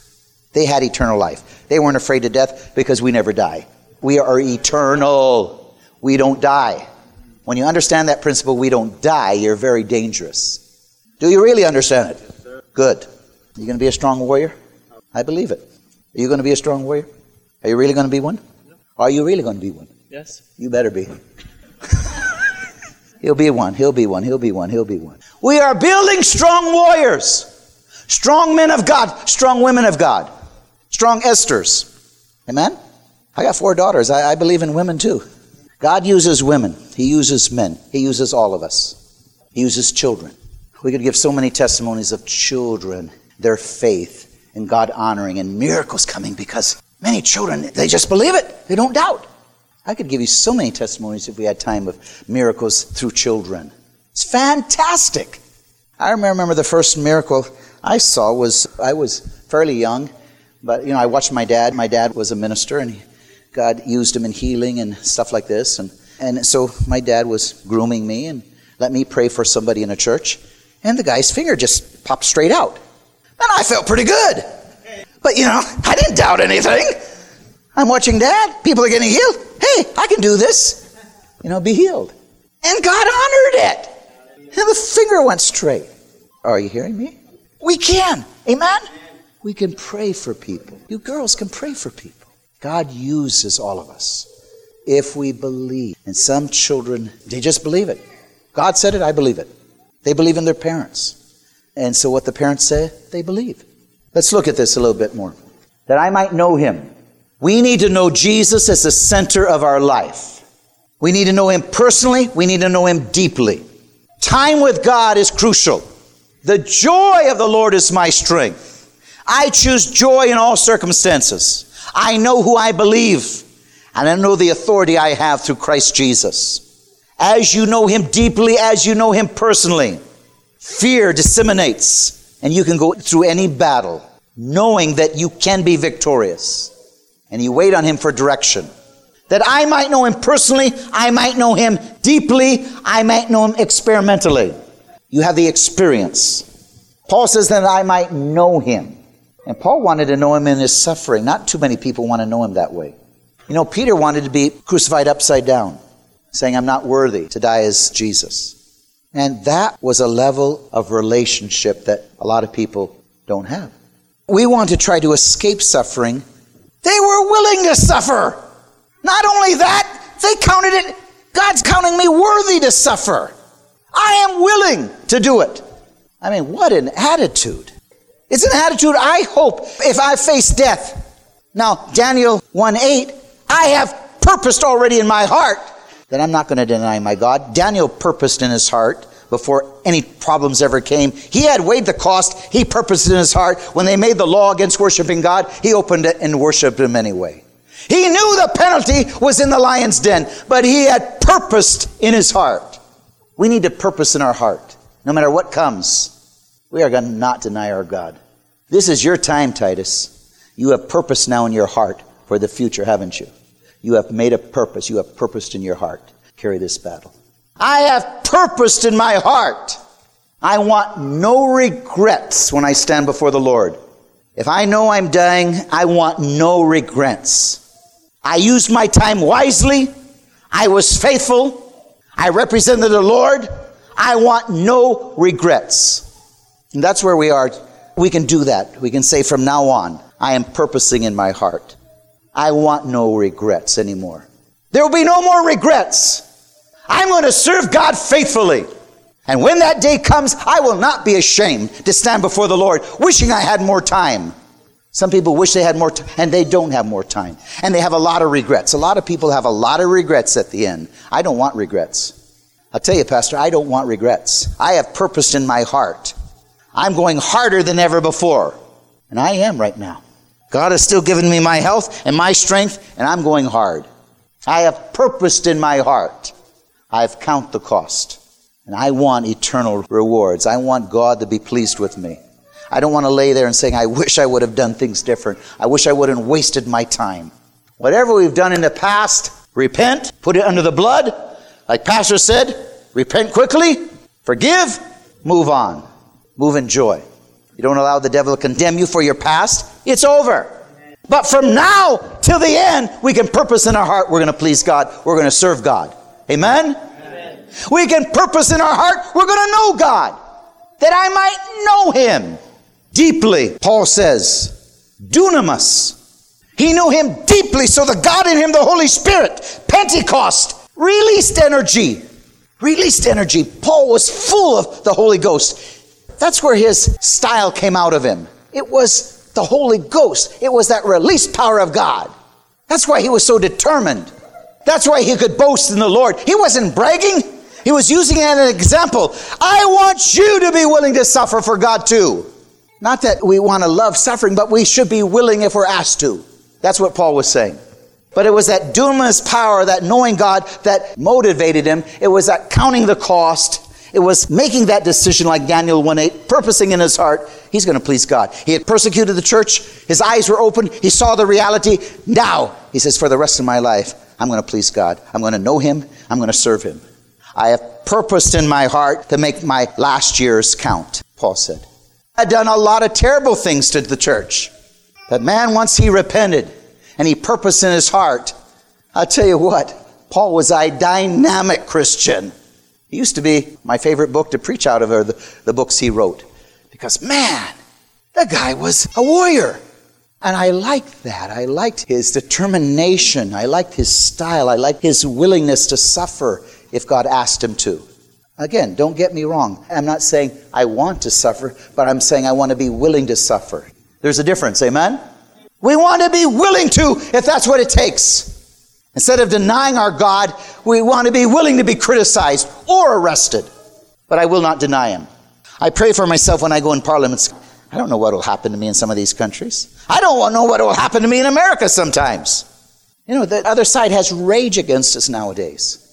They had eternal life. They weren't afraid of death because we never die. We are eternal. We don't die. When you understand that principle, we don't die, you're very dangerous. Do you really understand it? Good. Are you going to be a strong warrior? I believe it. Are you going to be a strong warrior? Are you really going to be one? Are you really going to be one? Yes. You better be. he'll be one. He'll be one. He'll be one. He'll be one. We are building strong warriors, strong men of God, strong women of God, strong Esthers. Amen? I got four daughters. I, I believe in women too. God uses women, He uses men, He uses all of us, He uses children. We could give so many testimonies of children, their faith, and God honoring, and miracles coming because many children, they just believe it. They don't doubt. I could give you so many testimonies if we had time of miracles through children. It's fantastic. I remember the first miracle I saw was I was fairly young, but you know I watched my dad. My dad was a minister, and he, God used him in healing and stuff like this. And and so my dad was grooming me and let me pray for somebody in a church, and the guy's finger just popped straight out, and I felt pretty good. But you know I didn't doubt anything. I'm watching dad. People are getting healed. Hey, I can do this. You know, be healed. And God honored it. And the finger went straight. Are you hearing me? We can. Amen? We can pray for people. You girls can pray for people. God uses all of us if we believe. And some children, they just believe it. God said it, I believe it. They believe in their parents. And so what the parents say, they believe. Let's look at this a little bit more. That I might know him. We need to know Jesus as the center of our life. We need to know him personally. We need to know him deeply. Time with God is crucial. The joy of the Lord is my strength. I choose joy in all circumstances. I know who I believe, and I know the authority I have through Christ Jesus. As you know him deeply, as you know him personally, fear disseminates, and you can go through any battle knowing that you can be victorious. And you wait on him for direction. That I might know him personally, I might know him deeply, I might know him experimentally. You have the experience. Paul says that I might know him. And Paul wanted to know him in his suffering. Not too many people want to know him that way. You know, Peter wanted to be crucified upside down, saying, I'm not worthy to die as Jesus. And that was a level of relationship that a lot of people don't have. We want to try to escape suffering. They were willing to suffer. Not only that, they counted it, God's counting me worthy to suffer. I am willing to do it. I mean, what an attitude. It's an attitude I hope if I face death. Now, Daniel 1 8, I have purposed already in my heart that I'm not going to deny my God. Daniel purposed in his heart before any problems ever came. He had weighed the cost. He purposed in his heart. When they made the law against worshiping God, he opened it and worshiped him anyway. He knew the penalty was in the lion's den, but he had purposed in his heart. We need to purpose in our heart. No matter what comes, we are going to not deny our God. This is your time, Titus. You have purpose now in your heart for the future, haven't you? You have made a purpose. You have purposed in your heart. Carry this battle. I have purposed in my heart. I want no regrets when I stand before the Lord. If I know I'm dying, I want no regrets. I used my time wisely. I was faithful. I represented the Lord. I want no regrets. And that's where we are. We can do that. We can say from now on, I am purposing in my heart. I want no regrets anymore. There will be no more regrets. I'm going to serve God faithfully. And when that day comes, I will not be ashamed to stand before the Lord wishing I had more time. Some people wish they had more time, and they don't have more time. And they have a lot of regrets. A lot of people have a lot of regrets at the end. I don't want regrets. I'll tell you, Pastor, I don't want regrets. I have purpose in my heart. I'm going harder than ever before. And I am right now. God has still given me my health and my strength, and I'm going hard. I have purposed in my heart. I've count the cost. And I want eternal rewards. I want God to be pleased with me. I don't want to lay there and saying, I wish I would have done things different. I wish I wouldn't wasted my time. Whatever we've done in the past, repent, put it under the blood. Like Pastor said, repent quickly, forgive, move on. Move in joy. You don't allow the devil to condemn you for your past, it's over. But from now till the end, we can purpose in our heart we're going to please God, we're going to serve God. Amen? Amen. We can purpose in our heart, we're going to know God, that I might know Him deeply. Paul says, dunamis. He knew Him deeply, so the God in Him, the Holy Spirit, Pentecost, released energy. Released energy. Paul was full of the Holy Ghost. That's where his style came out of him. It was the Holy Ghost. It was that released power of God. That's why he was so determined. That's why he could boast in the Lord. He wasn't bragging. He was using it as an example. I want you to be willing to suffer for God too. Not that we want to love suffering, but we should be willing if we're asked to. That's what Paul was saying. But it was that dunamis power, that knowing God, that motivated him. It was that counting the cost. It was making that decision like Daniel 1:8, purposing in his heart, he's going to please God. He had persecuted the church. His eyes were open. He saw the reality. Now, he says, for the rest of my life, I'm going to please God. I'm going to know him. I'm going to serve him. I have purposed in my heart to make my last years count, Paul said. I'd done a lot of terrible things to the church. But man, once he repented and he purposed in his heart, I'll tell you what, Paul was a dynamic Christian. He used to be my favorite book to preach out of, or the, the books he wrote. Because man, the guy was a warrior. And I liked that. I liked his determination. I liked his style. I liked his willingness to suffer if God asked him to. Again, don't get me wrong. I'm not saying I want to suffer, but I'm saying I want to be willing to suffer. There's a difference, amen? We want to be willing to if that's what it takes. Instead of denying our God, we want to be willing to be criticized or arrested. But I will not deny him. I pray for myself when I go in parliaments. I don't know what will happen to me in some of these countries. I don't know what will happen to me in America sometimes. You know, the other side has rage against us nowadays.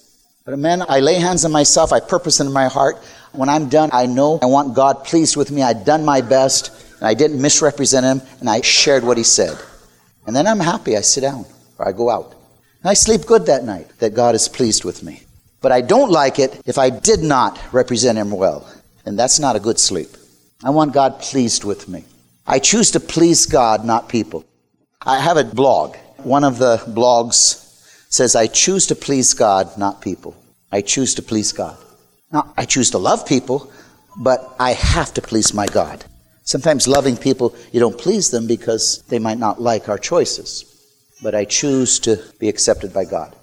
But man, I lay hands on myself, I purpose in my heart. When I'm done, I know I want God pleased with me. I've done my best, and I didn't misrepresent Him, and I shared what He said. And then I'm happy. I sit down, or I go out. And I sleep good that night, that God is pleased with me. But I don't like it if I did not represent Him well. And that's not a good sleep. I want God pleased with me. I choose to please God, not people. I have a blog. One of the blogs says, I choose to please God, not people. I choose to please God. Now, I choose to love people, but I have to please my God. Sometimes loving people, you don't please them because they might not like our choices. But I choose to be accepted by God.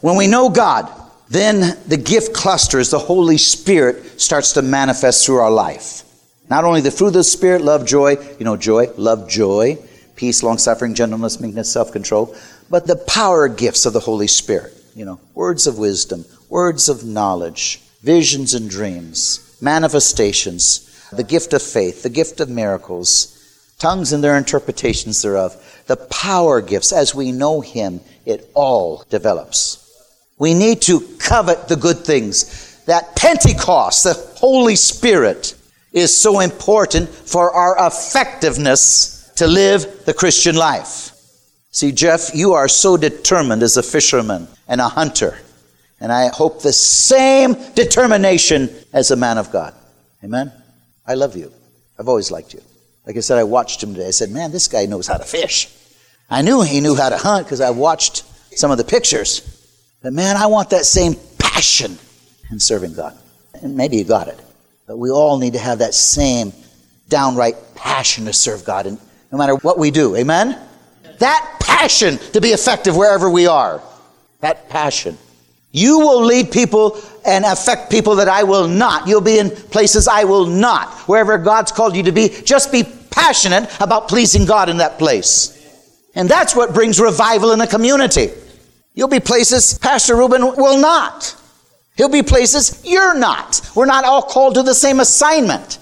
When we know God, then the gift clusters, the Holy Spirit starts to manifest through our life. Not only the fruit of the Spirit, love, joy, you know, joy, love, joy, peace, long suffering, gentleness, meekness, self control, but the power gifts of the Holy Spirit, you know, words of wisdom, words of knowledge, visions and dreams, manifestations, the gift of faith, the gift of miracles, tongues and their interpretations thereof, the power gifts, as we know Him, it all develops. We need to covet the good things. That Pentecost, the Holy Spirit, is so important for our effectiveness to live the Christian life. See, Jeff, you are so determined as a fisherman and a hunter. And I hope the same determination as a man of God. Amen? I love you. I've always liked you. Like I said, I watched him today. I said, man, this guy knows how to fish. I knew he knew how to hunt because I watched some of the pictures. But man, I want that same passion in serving God. And maybe you got it. But we all need to have that same downright passion to serve God, and no matter what we do. Amen? That passion to be effective wherever we are. That passion. You will lead people and affect people that I will not. You'll be in places I will not. Wherever God's called you to be, just be passionate about pleasing God in that place. And that's what brings revival in a community. You'll be places Pastor Ruben will not. He'll be places you're not. We're not all called to the same assignment,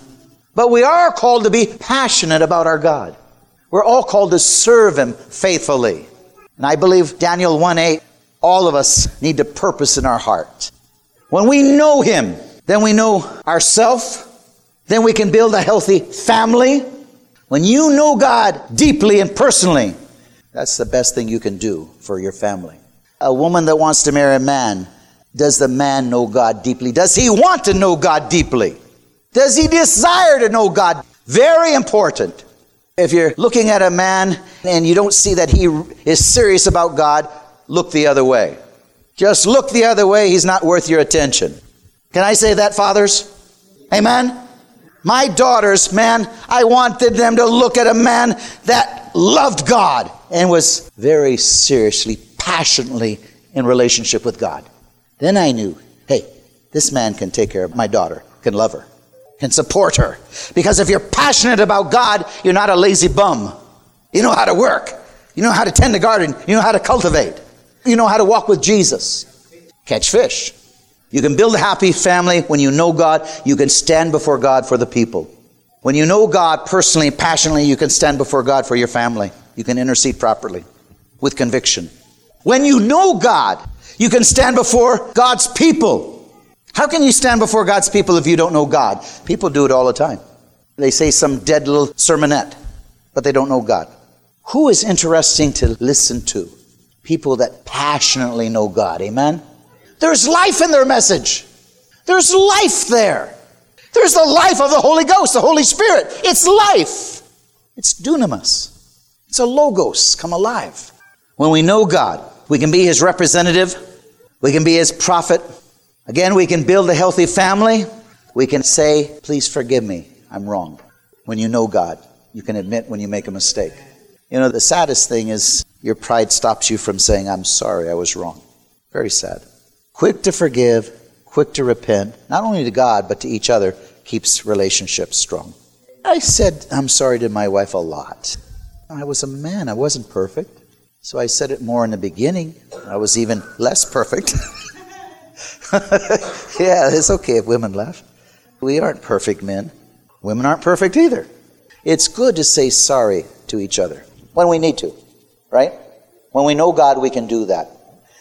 but we are called to be passionate about our God. We're all called to serve Him faithfully. And I believe Daniel 1 8, all of us need to purpose in our heart. When we know Him, then we know ourself, then we can build a healthy family. When you know God deeply and personally, that's the best thing you can do for your family. A woman that wants to marry a man does the man know God deeply? Does he want to know God deeply? Does he desire to know God? Very important. If you're looking at a man and you don't see that he is serious about God, look the other way. Just look the other way, he's not worth your attention. Can I say that, fathers? Amen? My daughters, man, I wanted them to look at a man that loved God and was very seriously, passionately in relationship with God. Then I knew, hey, this man can take care of my daughter, can love her, can support her. Because if you're passionate about God, you're not a lazy bum. You know how to work. You know how to tend the garden. You know how to cultivate. You know how to walk with Jesus. Catch fish. You can build a happy family when you know God. You can stand before God for the people. When you know God personally, passionately, you can stand before God for your family. You can intercede properly with conviction. When you know God, you can stand before God's people. How can you stand before God's people if you don't know God? People do it all the time. They say some dead little sermonette, but they don't know God. Who is interesting to listen to? People that passionately know God. Amen? There's life in their message. There's life there. There's the life of the Holy Ghost, the Holy Spirit. It's life. It's dunamis. It's a logos come alive. When we know God, we can be His representative. We can be His prophet. Again, we can build a healthy family. We can say, please forgive me. I'm wrong. When you know God, you can admit when you make a mistake. You know, the saddest thing is your pride stops you from saying, I'm sorry, I was wrong. Very sad quick to forgive, quick to repent, not only to God, but to each other, keeps relationships strong. I said, I'm sorry to my wife a lot. I was a man, I wasn't perfect. So I said it more in the beginning. I was even less perfect. yeah, it's okay if women laugh. We aren't perfect men. Women aren't perfect either. It's good to say sorry to each other when we need to, right? When we know God, we can do that.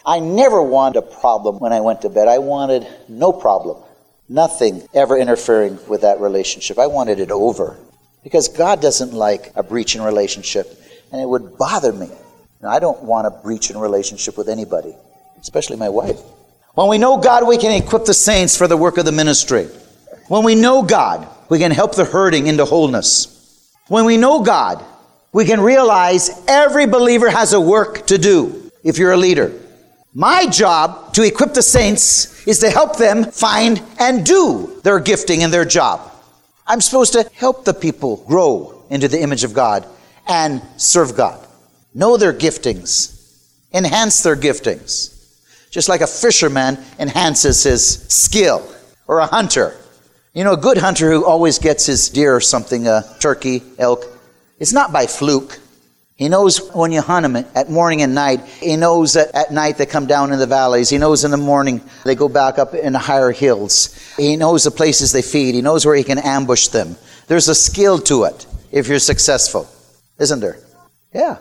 I never wanted a problem when I went to bed. I wanted no problem. Nothing ever interfering with that relationship. I wanted it over. Because God doesn't like a breach in relationship, and it would bother me. And I don't want a breach in relationship with anybody, especially my wife. When we know God, we can equip the saints for the work of the ministry. When we know God, we can help the hurting into wholeness. When we know God, we can realize every believer has a work to do if you're a leader. My job to equip the saints is to help them find and do their gifting and their job. I'm supposed to help the people grow into the image of God and serve God. Know their giftings, enhance their giftings. Just like a fisherman enhances his skill, or a hunter. You know, a good hunter who always gets his deer or something, a turkey, elk, it's not by fluke. He knows when you hunt them at morning and night. He knows that at night they come down in the valleys. He knows in the morning they go back up in the higher hills. He knows the places they feed. He knows where he can ambush them. There's a skill to it if you're successful, isn't there? Yeah.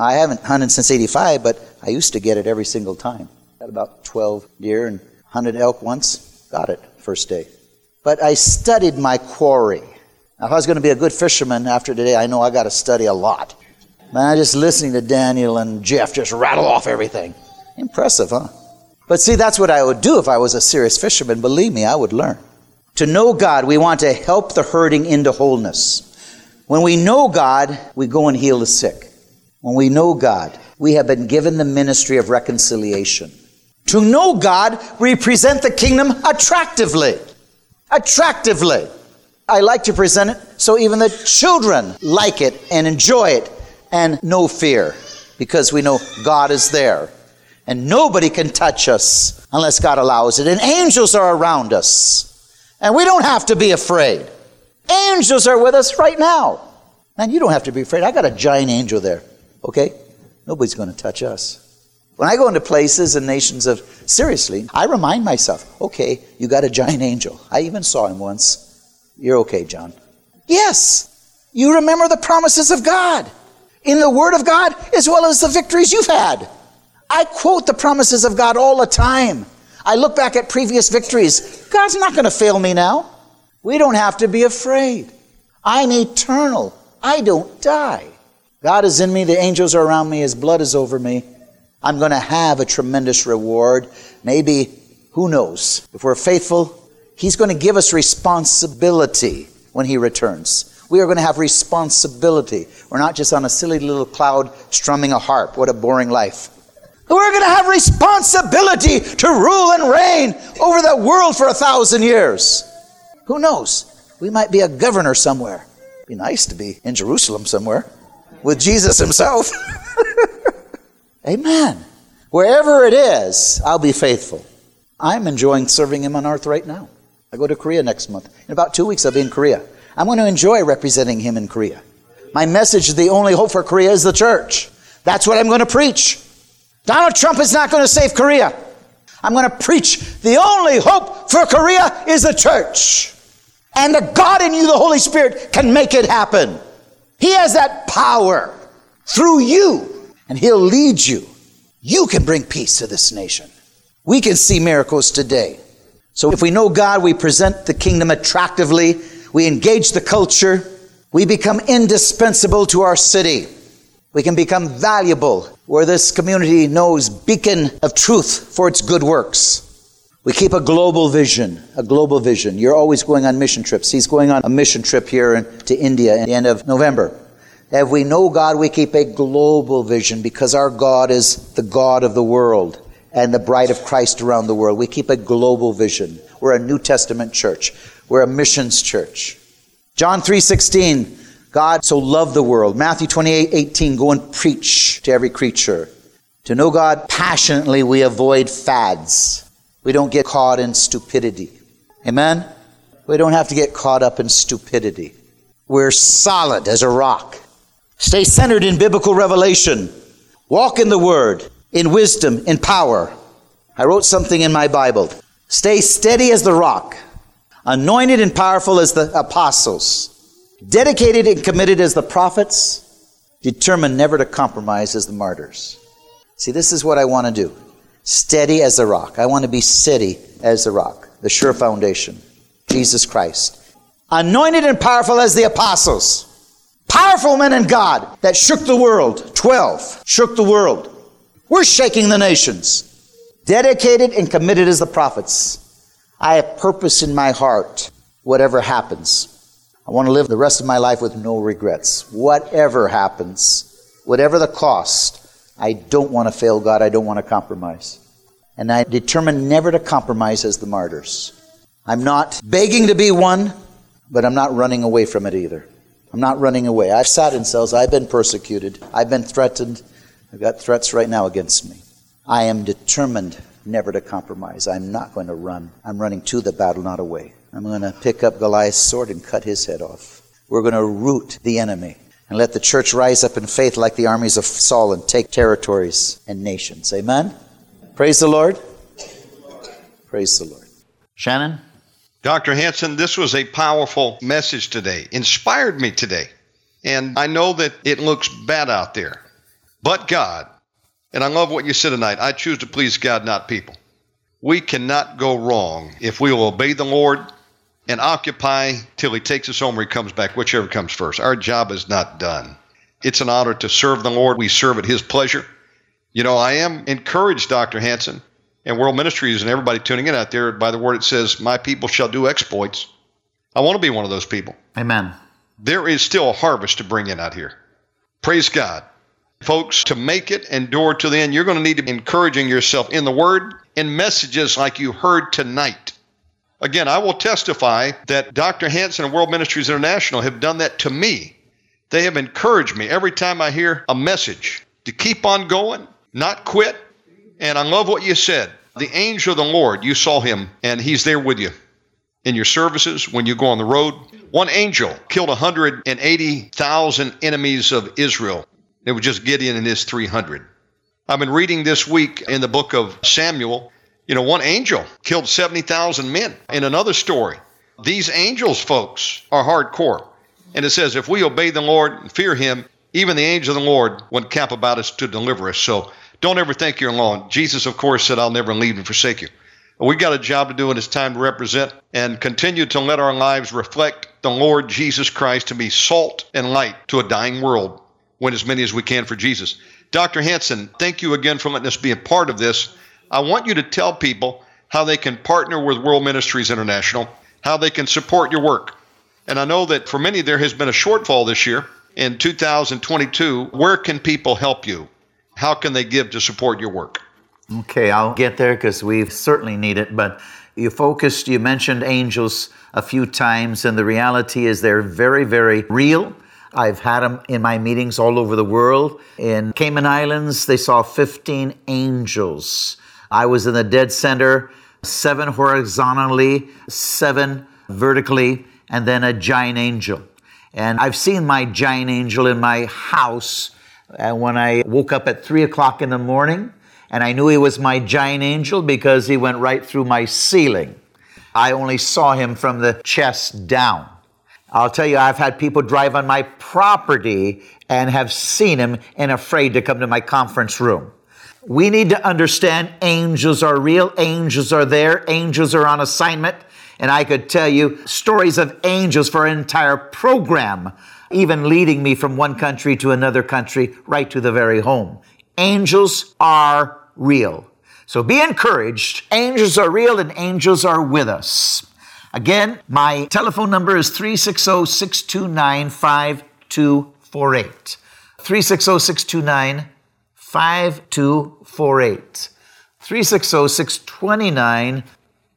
I haven't hunted since 85, but I used to get it every single time. Got about 12 deer and hunted elk once. Got it first day. But I studied my quarry. Now, if I was going to be a good fisherman after today, I know I got to study a lot. Man, just listening to Daniel and Jeff just rattle off everything. Impressive, huh? But see, that's what I would do if I was a serious fisherman. Believe me, I would learn. To know God, we want to help the hurting into wholeness. When we know God, we go and heal the sick. When we know God, we have been given the ministry of reconciliation. To know God, we present the kingdom attractively. Attractively. I like to present it so even the children like it and enjoy it and no fear because we know God is there. And nobody can touch us unless God allows it. And angels are around us. And we don't have to be afraid. Angels are with us right now. Man, you don't have to be afraid. I got a giant angel there. Okay? Nobody's going to touch us. When I go into places and nations of, seriously, I remind myself, okay, you got a giant angel. I even saw him once. You're okay, John. Yes, you remember the promises of God in the Word of God as well as the victories you've had. I quote the promises of God all the time. I look back at previous victories. God's not going to fail me now. We don't have to be afraid. I'm eternal. I don't die. God is in me. The angels are around me. His blood is over me. I'm going to have a tremendous reward. Maybe, who knows? If we're faithful, He's going to give us responsibility when He returns. We are going to have responsibility. We're not just on a silly little cloud strumming a harp. What a boring life. We're going to have responsibility to rule and reign over the world for a thousand years. Who knows? We might be a governor somewhere. Be nice to be in Jerusalem somewhere with Jesus himself. Amen. Wherever it is, I'll be faithful. I'm enjoying serving him on earth right now. I go to Korea next month. In about two weeks, I'll be in Korea. I'm going to enjoy representing him in Korea. My message, the only hope for Korea is the church. That's what I'm going to preach. Donald Trump is not going to save Korea. I'm going to preach the only hope for Korea is the church. And the God in you, the Holy Spirit, can make it happen. He has that power through you, and He'll lead you. You can bring peace to this nation. We can see miracles today. So if we know God, we present the kingdom attractively, we engage the culture, we become indispensable to our city. We can become valuable where this community knows beacon of truth for its good works. We keep a global vision, a global vision. You're always going on mission trips. He's going on a mission trip here in, to India at the end of November. If we know God, we keep a global vision because our God is the God of the world and the bride of Christ around the world. We keep a global vision. We're a New Testament church. We're a missions church. John 3:16 God so loved the world. Matthew 28 18, go and preach to every creature. To know God passionately, we avoid fads. We don't get caught in stupidity. Amen? We don't have to get caught up in stupidity. We're solid as a rock. Stay centered in biblical revelation. Walk in the Word, in wisdom, in power. I wrote something in my Bible. Stay steady as the rock, anointed and powerful as the apostles dedicated and committed as the prophets, determined never to compromise as the martyrs. See, this is what I want to do steady as the rock. I want to be steady as the rock, the sure foundation, Jesus Christ. Anointed and powerful as the apostles. Powerful men in God that shook the world. 12 shook the world. We're shaking the nations. Dedicated and committed as the prophets. I have purpose in my heart, whatever happens. I want to live the rest of my life with no regrets. Whatever happens, whatever the cost, I don't want to fail God. I don't want to compromise. And I determine never to compromise as the martyrs. I'm not begging to be one, but I'm not running away from it either. I'm not running away. I've sat in cells. I've been persecuted. I've been threatened. I've got threats right now against me. I am determined never to compromise. I'm not going to run. I'm running to the battle, not away. I'm going to pick up Goliath's sword and cut his head off. We're going to root the enemy and let the church rise up in faith like the armies of Saul and take territories and nations. Amen? Praise the Lord. Praise the Lord. Shannon? Dr. Hanson, this was a powerful message today, inspired me today. And I know that it looks bad out there, but God, and I love what you said tonight. I choose to please God, not people. We cannot go wrong if we will obey the Lord and occupy till he takes us home or he comes back, whichever comes first. Our job is not done. It's an honor to serve the Lord. We serve at his pleasure. You know, I am encouraged, Dr. Hanson, and World Ministries and everybody tuning in out there by the word it says, My people shall do exploits. I want to be one of those people. Amen. There is still a harvest to bring in out here. Praise God. Folks, to make it endure to the end, you're going to need to be encouraging yourself in the word in messages like you heard tonight. Again, I will testify that Dr. Hanson and World Ministries International have done that to me. They have encouraged me every time I hear a message to keep on going, not quit. And I love what you said. The angel of the Lord, you saw him, and he's there with you in your services when you go on the road. One angel killed 180,000 enemies of Israel. It was just Gideon and his 300. I've been reading this week in the book of Samuel you know, one angel killed 70,000 men. In another story, these angels, folks, are hardcore. And it says, if we obey the Lord and fear him, even the angel of the Lord would camp about us to deliver us. So don't ever think you're alone. Jesus, of course, said, I'll never leave and forsake you. We've got a job to do, and it's time to represent and continue to let our lives reflect the Lord Jesus Christ to be salt and light to a dying world. Win as many as we can for Jesus. Dr. Hanson, thank you again for letting us be a part of this. I want you to tell people how they can partner with World Ministries International, how they can support your work. And I know that for many there has been a shortfall this year in 2022. Where can people help you? How can they give to support your work? Okay, I'll get there because we certainly need it. But you focused, you mentioned angels a few times, and the reality is they're very, very real. I've had them in my meetings all over the world. In Cayman Islands, they saw 15 angels. I was in the dead center, seven horizontally, seven vertically, and then a giant angel. And I've seen my giant angel in my house and when I woke up at three o'clock in the morning. And I knew he was my giant angel because he went right through my ceiling. I only saw him from the chest down. I'll tell you, I've had people drive on my property and have seen him and afraid to come to my conference room. We need to understand angels are real, angels are there, angels are on assignment. And I could tell you stories of angels for an entire program, even leading me from one country to another country, right to the very home. Angels are real. So be encouraged. Angels are real and angels are with us. Again, my telephone number is 360 629 5248. 360 629 5248. 360 629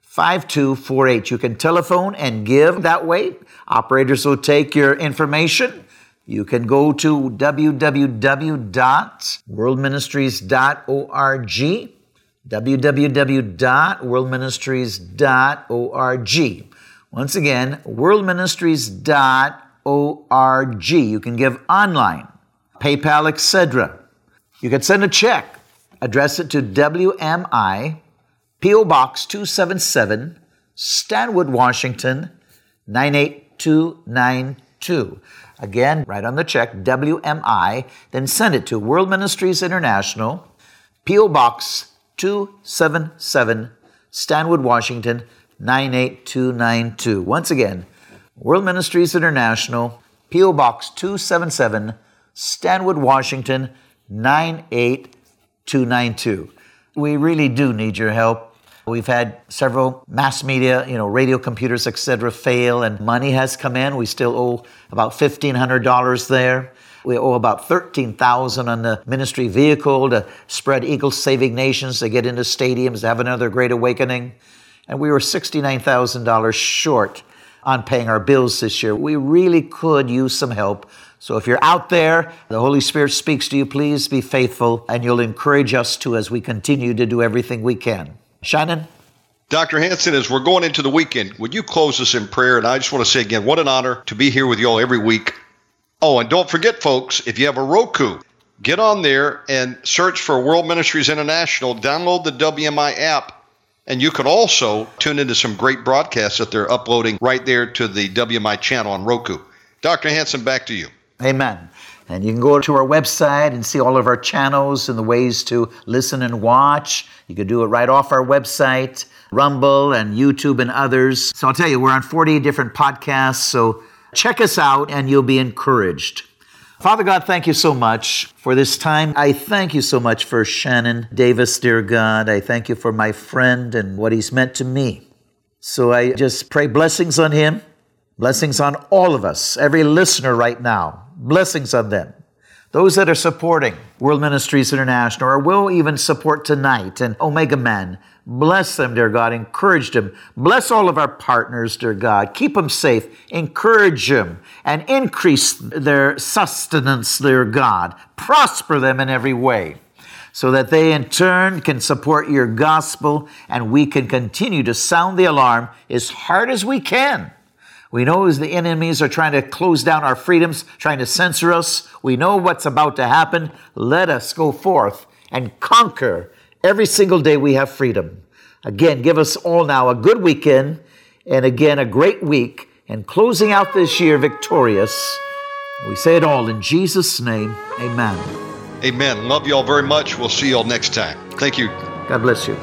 5248. You can telephone and give that way. Operators will take your information. You can go to www.worldministries.org www.worldministries.org. Once again, worldministries.org. You can give online, PayPal, etc. You can send a check, address it to WMI, P.O. Box 277, Stanwood, Washington 98292. Again, write on the check WMI, then send it to World Ministries International, P.O. Box 277, Stanwood, Washington 98292. Once again, World Ministries International, P.O. Box 277, Stanwood, Washington 98292. We really do need your help. We've had several mass media, you know, radio computers, etc., fail, and money has come in. We still owe about $1,500 there. We owe about 13,000 on the ministry vehicle to spread Eagles Saving Nations to get into stadiums to have another great awakening. And we were $69,000 short on paying our bills this year. We really could use some help. So if you're out there, the Holy Spirit speaks to you, please be faithful and you'll encourage us to as we continue to do everything we can. Shannon? Dr. Hanson, as we're going into the weekend, would you close us in prayer? And I just want to say again, what an honor to be here with you all every week. Oh, and don't forget, folks, if you have a Roku, get on there and search for World Ministries International, download the WMI app, and you can also tune into some great broadcasts that they're uploading right there to the WMI channel on Roku. Dr. Hanson, back to you. Amen. And you can go to our website and see all of our channels and the ways to listen and watch. You can do it right off our website, Rumble and YouTube and others. So I'll tell you, we're on 40 different podcasts. So Check us out and you'll be encouraged. Father God, thank you so much for this time. I thank you so much for Shannon Davis, dear God. I thank you for my friend and what he's meant to me. So I just pray blessings on him, blessings on all of us, every listener right now, blessings on them. Those that are supporting World Ministries International or will even support tonight and Omega Men, Bless them, dear God. Encourage them. Bless all of our partners, dear God. Keep them safe. Encourage them and increase their sustenance, dear God. Prosper them in every way so that they in turn can support your gospel and we can continue to sound the alarm as hard as we can. We know as the enemies are trying to close down our freedoms, trying to censor us. We know what's about to happen. Let us go forth and conquer Every single day we have freedom. Again, give us all now a good weekend and again a great week and closing out this year victorious. We say it all in Jesus' name. Amen. Amen. Love you all very much. We'll see you all next time. Thank you. God bless you.